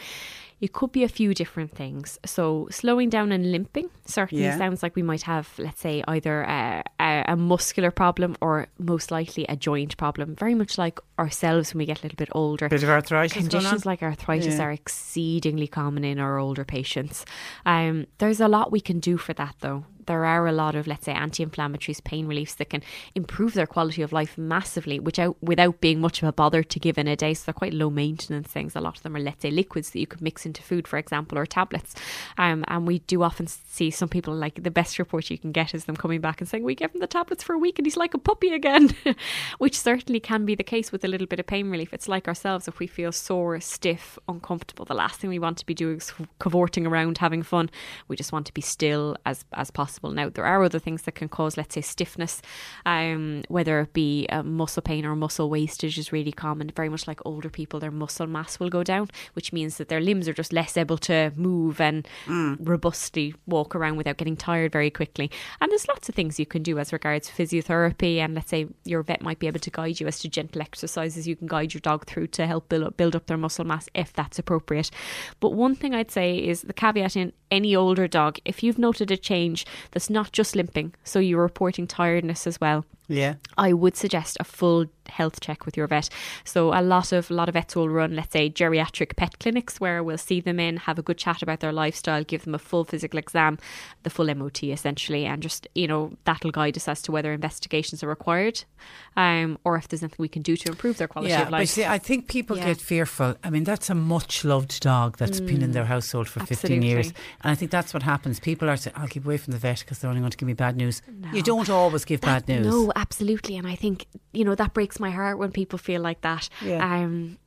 it could be a few different things. So, slowing down and limping certainly Yeah. sounds like we might have, let's say, either a, a, a muscular problem or most likely a joint problem. Very much like ourselves when we get a little bit older. Bit of arthritis Conditions on? like arthritis Yeah. are exceedingly common in our older patients. Um, there's a lot we can do for that, though. There are a lot of, let's say, anti-inflammatories, pain reliefs that can improve their quality of life massively, without without being much of a bother to give in a day. So they're quite low maintenance things. A lot of them are, let's say, liquids that you could mix into food, for example, or tablets. Um, and we do often see some people like the best report you can get is them coming back and saying, "We gave him the tablets for a week and he's like a puppy again," which certainly can be the case with a little bit of pain relief. It's like ourselves if we feel sore, stiff, uncomfortable. The last thing we want to be doing is cavorting around, having fun. We just want to be still as as possible. Now there are other things that can cause, let's say, stiffness, um, whether it be uh, muscle pain or muscle wastage is really common. Very much like older people, their muscle mass will go down, which means that their limbs are just less able to move and robustly walk around without getting tired very quickly. And there's lots of things you can do as regards physiotherapy, and let's say your vet might be able to guide you as to gentle exercises you can guide your dog through to help build up, build up their muscle mass if that's appropriate. But one thing I'd say is the caveat in any older dog, if you've noted a change that's not just limping, so you're reporting tiredness as well. Yeah. I would suggest a full health check with your vet. So a lot of a lot of vets will run, let's say, geriatric pet clinics where we'll see them in, have a good chat about their lifestyle, give them a full physical exam, the full MOT essentially, and just you know that'll guide us as to whether investigations are required, um, or if there's anything we can do to improve their quality yeah, of life. But see, I think people Yeah. get fearful. I mean, that's a much loved dog that's been in Mm, their household for 15 years. And I think that's what happens. People are saying, I'll keep away from the vet because they're only going to give me bad news. You don't always give bad news. No, absolutely. And I think, you know, that breaks my heart when people feel like that. Yeah. Um,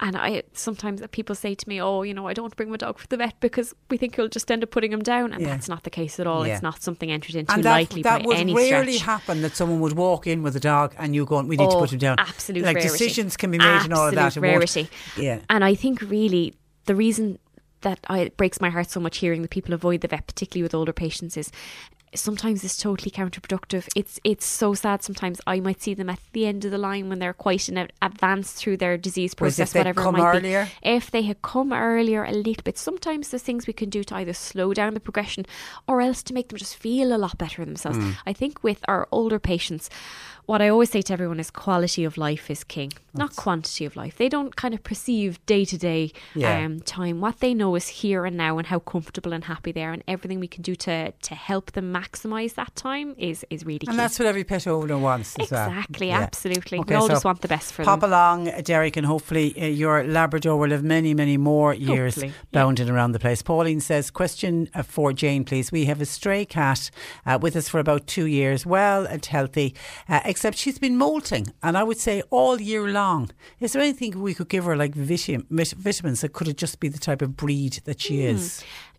and I sometimes people say to me, "Oh, you know, I don't to bring my dog for the vet because we think you'll just end up putting him down," and Yeah. that's not the case at all. Yeah. It's not something entered into And that, lightly that by would any rarely stretch. happen that someone would walk in with a dog and you going, we need to Oh, put him down. Absolutely, Like rarity. decisions can be made and all of that. Absolute rarity. Yeah. And I think really the reason that I, it breaks my heart so much hearing that people avoid the vet, particularly with older patients, is sometimes it's totally counterproductive. It's it's so sad. Sometimes I might see them at the end of the line when they're quite in a, advanced through their disease process, whatever it might earlier? be. If they had come earlier a little bit, sometimes there's things we can do to either slow down the progression or else to make them just feel a lot better themselves. Mm. I think with our older patients, what I always say to everyone is quality of life is king, not quantity of life. They don't kind of perceive day to day um, time. What they know is here and now and how comfortable and happy they are, and everything we can do to to help them maximise that time is is really key. And that's what every pet owner wants well. Exactly, Yeah. absolutely. Okay, we all so just want the best for them. Pop them. along, Derek, and hopefully uh, your Labrador will have many, many more years Hopefully, bounding around the place. Pauline says, question uh, for Jane, please. We have a stray cat uh, with us for about two years, well and healthy. Uh, except she's been molting, and I would say all year long. Is there anything we could give her like vitam- vitamins that could it just be the type of breed that she Hmm. is?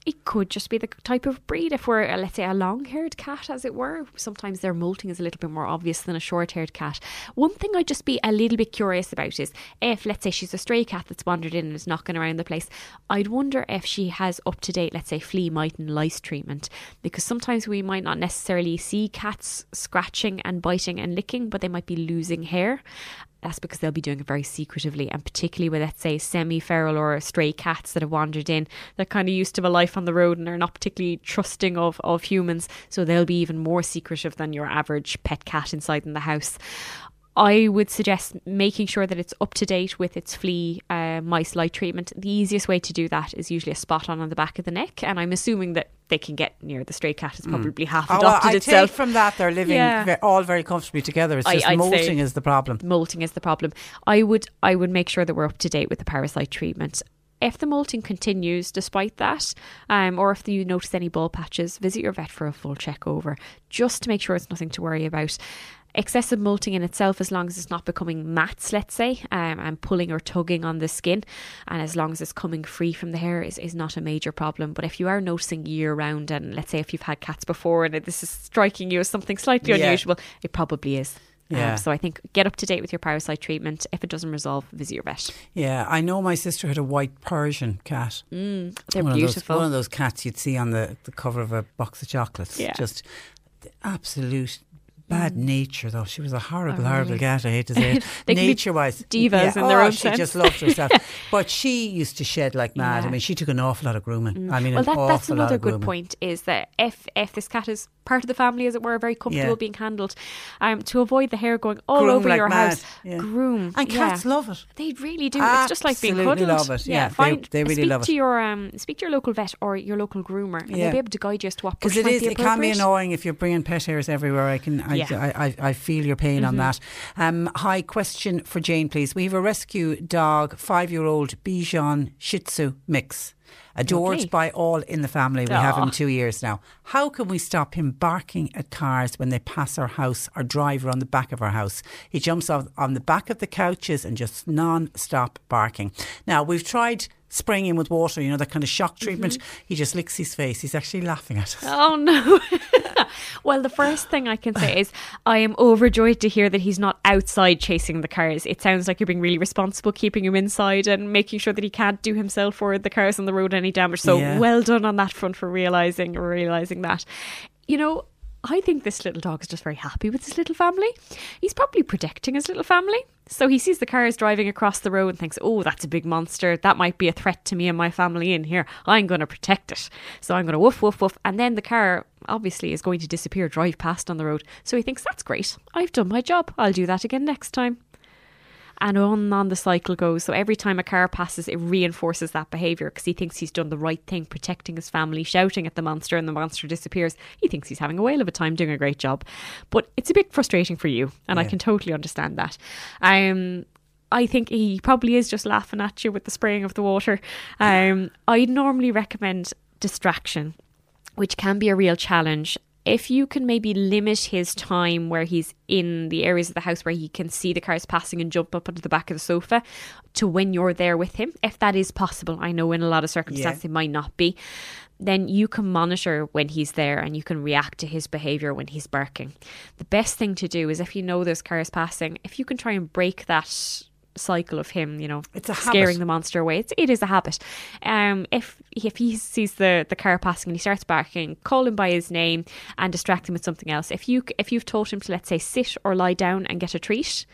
It could just be the type of breed. If we're, uh, let's say, a long haired cat, as it were, sometimes their molting is a little bit more obvious than a short haired cat. One thing I'd just be a little bit curious about is if, let's say, she's a stray cat that's wandered in and is knocking around the place, I'd wonder if she has up to date, let's say, flea, mite, and lice treatment. Because sometimes we might not necessarily see cats scratching and biting and licking, but they might be losing hair that's because they'll be doing it very secretively and particularly with let's say semi-feral or stray cats that have wandered in they're kind of used to a life on the road and they're not particularly trusting of, of humans. So they'll be even more secretive than your average pet cat inside in the house I would suggest making sure that it's up to date with its flea uh, mice light treatment. The easiest way to do that is usually a spot on on the back of the neck, and I'm assuming that they can get near the stray cat. It's probably half Oh, adopted well, I itself. take from that they're living Yeah. all very comfortably together. It's just I'd molting is the problem. Molting is the problem. I would I would make sure that we're up to date with the parasite treatment. If the molting continues despite that, um, or if you notice any ball patches, visit your vet for a full check over, just to make sure it's nothing to worry about. Excessive molting in itself, as long as it's not becoming mats, let's say, um, and pulling or tugging on the skin, and as long as it's coming free from the hair, is, is not a major problem. But if you are noticing year round, and let's say if you've had cats before and this is striking you as something slightly Yeah. unusual, it probably is. Um, Yeah. so I think get up to date with your parasite treatment. If it doesn't resolve, visit your vet. Yeah, I know my sister had a white Persian cat. Mm, they're one beautiful. Of those, one of those cats you'd see on the, the cover of a box of chocolates. Yeah. Just absolute bad nature, though. She was a horrible, Oh, horrible really? cat. I hate to say it. They nature wise. divas in their oh, own she sense. just loved herself. but she used to shed like mad. Yeah. I mean, she took an awful lot of grooming. I mean, well, that, that's another good grooming. point. Is that if if this cat is part of the family, as it were, very comfortable Yeah. being handled, um, to avoid the hair going all Groom over like your mad, house, yeah. groom And yeah. cats love it. They really do. It's just like being Absolutely cuddled. love it, yeah. They- find, they really speak love to it. your um, speak to your local vet or your local groomer, and Yeah. they'll be able to guide you as to what Because it be it can be annoying if you're bringing pet hairs everywhere. I can, I, Yeah. Mm-hmm. I, I, I feel your pain on that. Um, hi, question for Jane, please. We have a rescue dog, five-year-old Bichon Shih Tzu mix. Adored Lovely. by all in the family. We have him two years now. How can we stop him barking at cars when they pass our house or drive around the back of our house? He jumps off on the back of the couches and just non-stop barking. Now, we've tried spraying him with water, you know, that kind of shock treatment. Mm-hmm. He just licks his face. He's actually laughing at us. Oh no. well, the first thing I can say is I am overjoyed to hear that he's not outside chasing the cars. It sounds like you're being really responsible keeping him inside and making sure that he can't do himself or the cars on the road any damage. So Yeah. well done on that front for realizing realizing that. You know, I think this little dog is just very happy with his little family. He's probably protecting his little family. So he sees the cars driving across the road and thinks, oh, that's a big monster. That might be a threat to me and my family in here. I'm going to protect it. So I'm going to woof, woof, woof. And then the car obviously is going to disappear, drive past on the road. So he thinks, that's great. I've done my job. I'll do that again next time. And on and on the cycle goes. So every time a car passes, it reinforces that behaviour because he thinks he's done the right thing, protecting his family, shouting at the monster, and the monster disappears. He thinks he's having a whale of a time, doing a great job. But it's a bit frustrating for you, and I can totally understand that. Um, I think he probably is just laughing at you with the spraying of the water. Um, I'd normally recommend distraction which can be a real challenge. If you can maybe limit his time where he's in the areas of the house where he can see the cars passing and jump up onto the back of the sofa to when you're there with him, if that is possible, I know in a lot of circumstances Yeah. it might not be, then you can monitor when he's there and you can react to his behaviour when he's barking. The best thing to do is if you know there's cars passing, if you can try and break that cycle of him, you know, It's a scaring habit. the monster away. It's, it is a habit. Um, if if he sees the, the car passing and he starts barking, call him by his name and distract him with something else. If you if you've taught him to let's say sit or lie down and get a treat,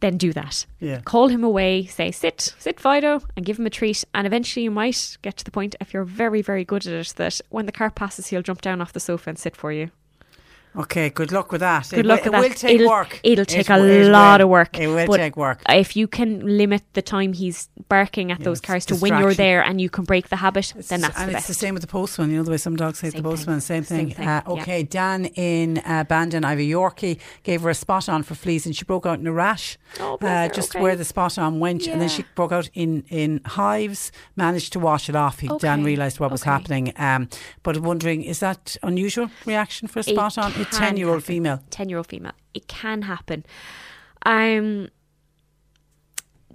then do that. Yeah. Call him away, say sit, sit Fido, and give him a treat. And eventually you might get to the point if you're very very good at it that when the car passes, he'll jump down off the sofa and sit for you. Okay, good luck with that. Good it, luck will- with it that. will take it'll, work. It'll take a lot will. of work. It will take work. If you can limit the time he's barking at those cars to when you're there and you can break the habit, then that's and the it's best. the same with the postman. You know the way some dogs say the postman. Same thing. Same thing, Uh, yeah. okay, Dan in uh, Bandon, I have a Yorkie. Gave her a spot on for fleas, and she broke out in a rash. Oh, uh, just okay. where the spot on went, and then she broke out in in hives. Managed to wash it off. He, Dan realised what was happening. Um, but wondering, is that unusual reaction for a spot on? A 10-year-old happen. female. 10 year old female. It can happen. Um,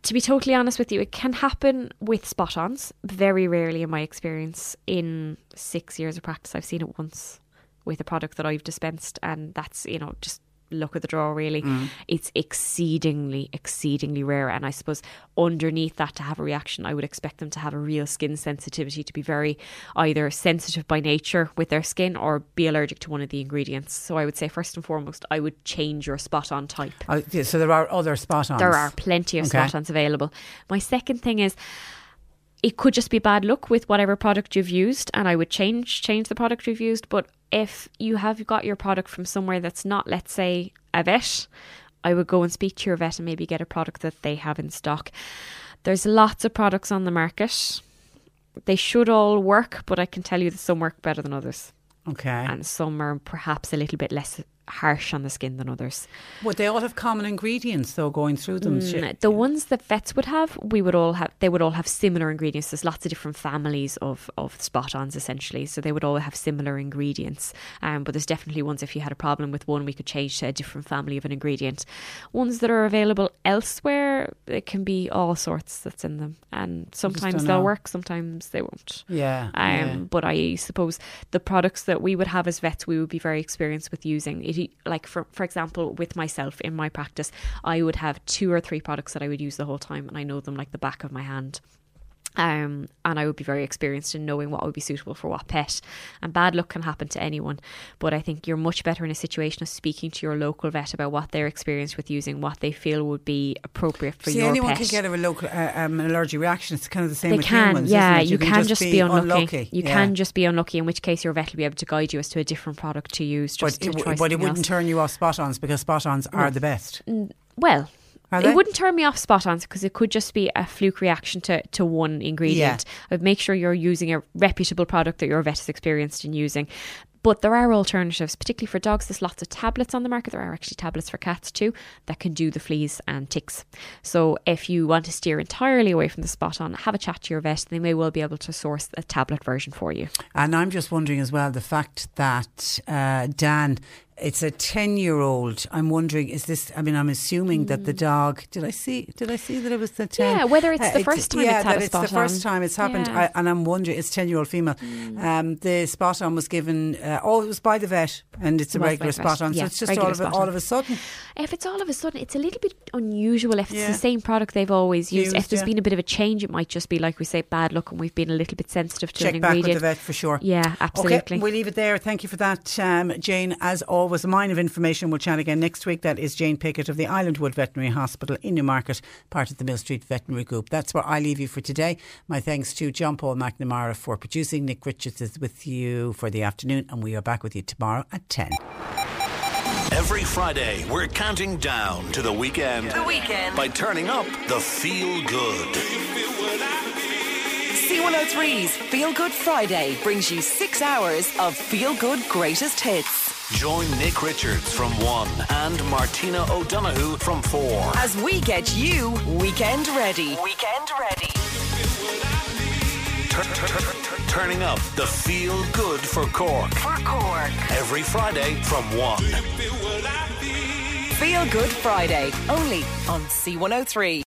to be totally honest with you, it can happen with spot ons. Very rarely, in my experience, in six years of practice, I've seen it once with a product that I've dispensed, and that's, you know, just luck of the draw, really. Mm. It's exceedingly, exceedingly rare. And I suppose underneath that, to have a reaction, I would expect them to have a real skin sensitivity, to be very either sensitive by nature with their skin or be allergic to one of the ingredients. So I would say, first and foremost, I would change your spot on type. Oh, so there are other spot ons. There are plenty of Okay. spot ons available. My second thing is it could just be bad luck with whatever product you've used and I would change change the product you've used. But if you have got your product from somewhere that's not, let's say, a vet, I would go and speak to your vet and maybe get a product that they have in stock. There's lots of products on the market. They should all work, but I can tell you that some work better than others. Okay. And some are perhaps a little bit less harsh on the skin than others. Would they all have common ingredients though going through them? Mm, the ones that vets would have, we would all have. They would all have similar ingredients. There's lots of different families of of spot-ons essentially, so they would all have similar ingredients. Um, but there's definitely ones. If you had a problem with one, we could change to a different family of an ingredient. Ones that are available elsewhere, it can be all sorts that's in them, and sometimes they'll know. work, sometimes they won't. Yeah, Um, yeah. but I suppose the products that we would have as vets, we would be very experienced with using. It, like for for example, with myself in my practice, I would have two or three products that I would use the whole time, and I know them like the back of my hand. Um, and I would be very experienced in knowing what would be suitable for what pet. And bad luck can happen to anyone, but I think you're much better in a situation of speaking to your local vet about what they're experienced with using, what they feel would be appropriate for See, your anyone pet. can get a local uh, um, an allergic reaction. It's kind of the same They with can, humans. yeah. isn't it? You, can, just be, unlucky. You yeah. can just be unlucky, in which case your vet will be able to guide you as to a different product to use. Just But to it, but it wouldn't else. turn you off spot ons because spot ons are the best. Well, Are they? it wouldn't turn me off spot ons because it could just be a fluke reaction to, to one ingredient. I would make sure you're using a reputable product that your vet is experienced in using. But there are alternatives, particularly for dogs. There's lots of tablets on the market. There are actually tablets for cats too that can do the fleas and ticks. So if you want to steer entirely away from the spot on, have a chat to your vet. They may well be able to source a tablet version for you. And I'm just wondering as well the fact that uh, Dan, it's a ten year old. I'm wondering, is this? I mean, I'm assuming that the dog. Did I see? Did I see that it was the ten? Hmm. Yeah, whether it's Uh, the first time yeah, it's had that it's the spot first time it's happened. Yeah. Hmm. I, and I'm wondering, it's ten year old female. Um, the spot on was given. Uh, oh, it was by the vet, and it's a It regular spot on. So it's just all of, a, all of a sudden. If it's all of a sudden, it's a little bit unusual if Yeah. it's the same product they've always used. Used, if there's yeah. been a bit of a change, it might just be like we say, bad luck, and we've been a little bit sensitive to Check an back with the vet for sure. Yeah, absolutely. Okay, we'll leave it there. Thank you for that, um, Jane. As always, a mine of information. We'll chat again next week. That is Jane Pickett of the Islandwood Veterinary Hospital in Newmarket, part of the Millstreet Veterinary Group. That's where I leave you for today. My thanks to John Paul McNamara for producing. Nick Richards is with you for the afternoon, and we are back with you tomorrow at 10. Every Friday, we're counting down to the weekend. The weekend. By turning up the feel good. C103's Feel Good Friday brings you six hours of feel good greatest hits. Join Nick Richards from 1 and Martina O'Donoghue from 4. As we get you weekend ready. Weekend ready. Tur- tur- tur- tur- turning up the feel good for Cork. For Cork. Every Friday from 1. Feel Good Friday. Only on C103.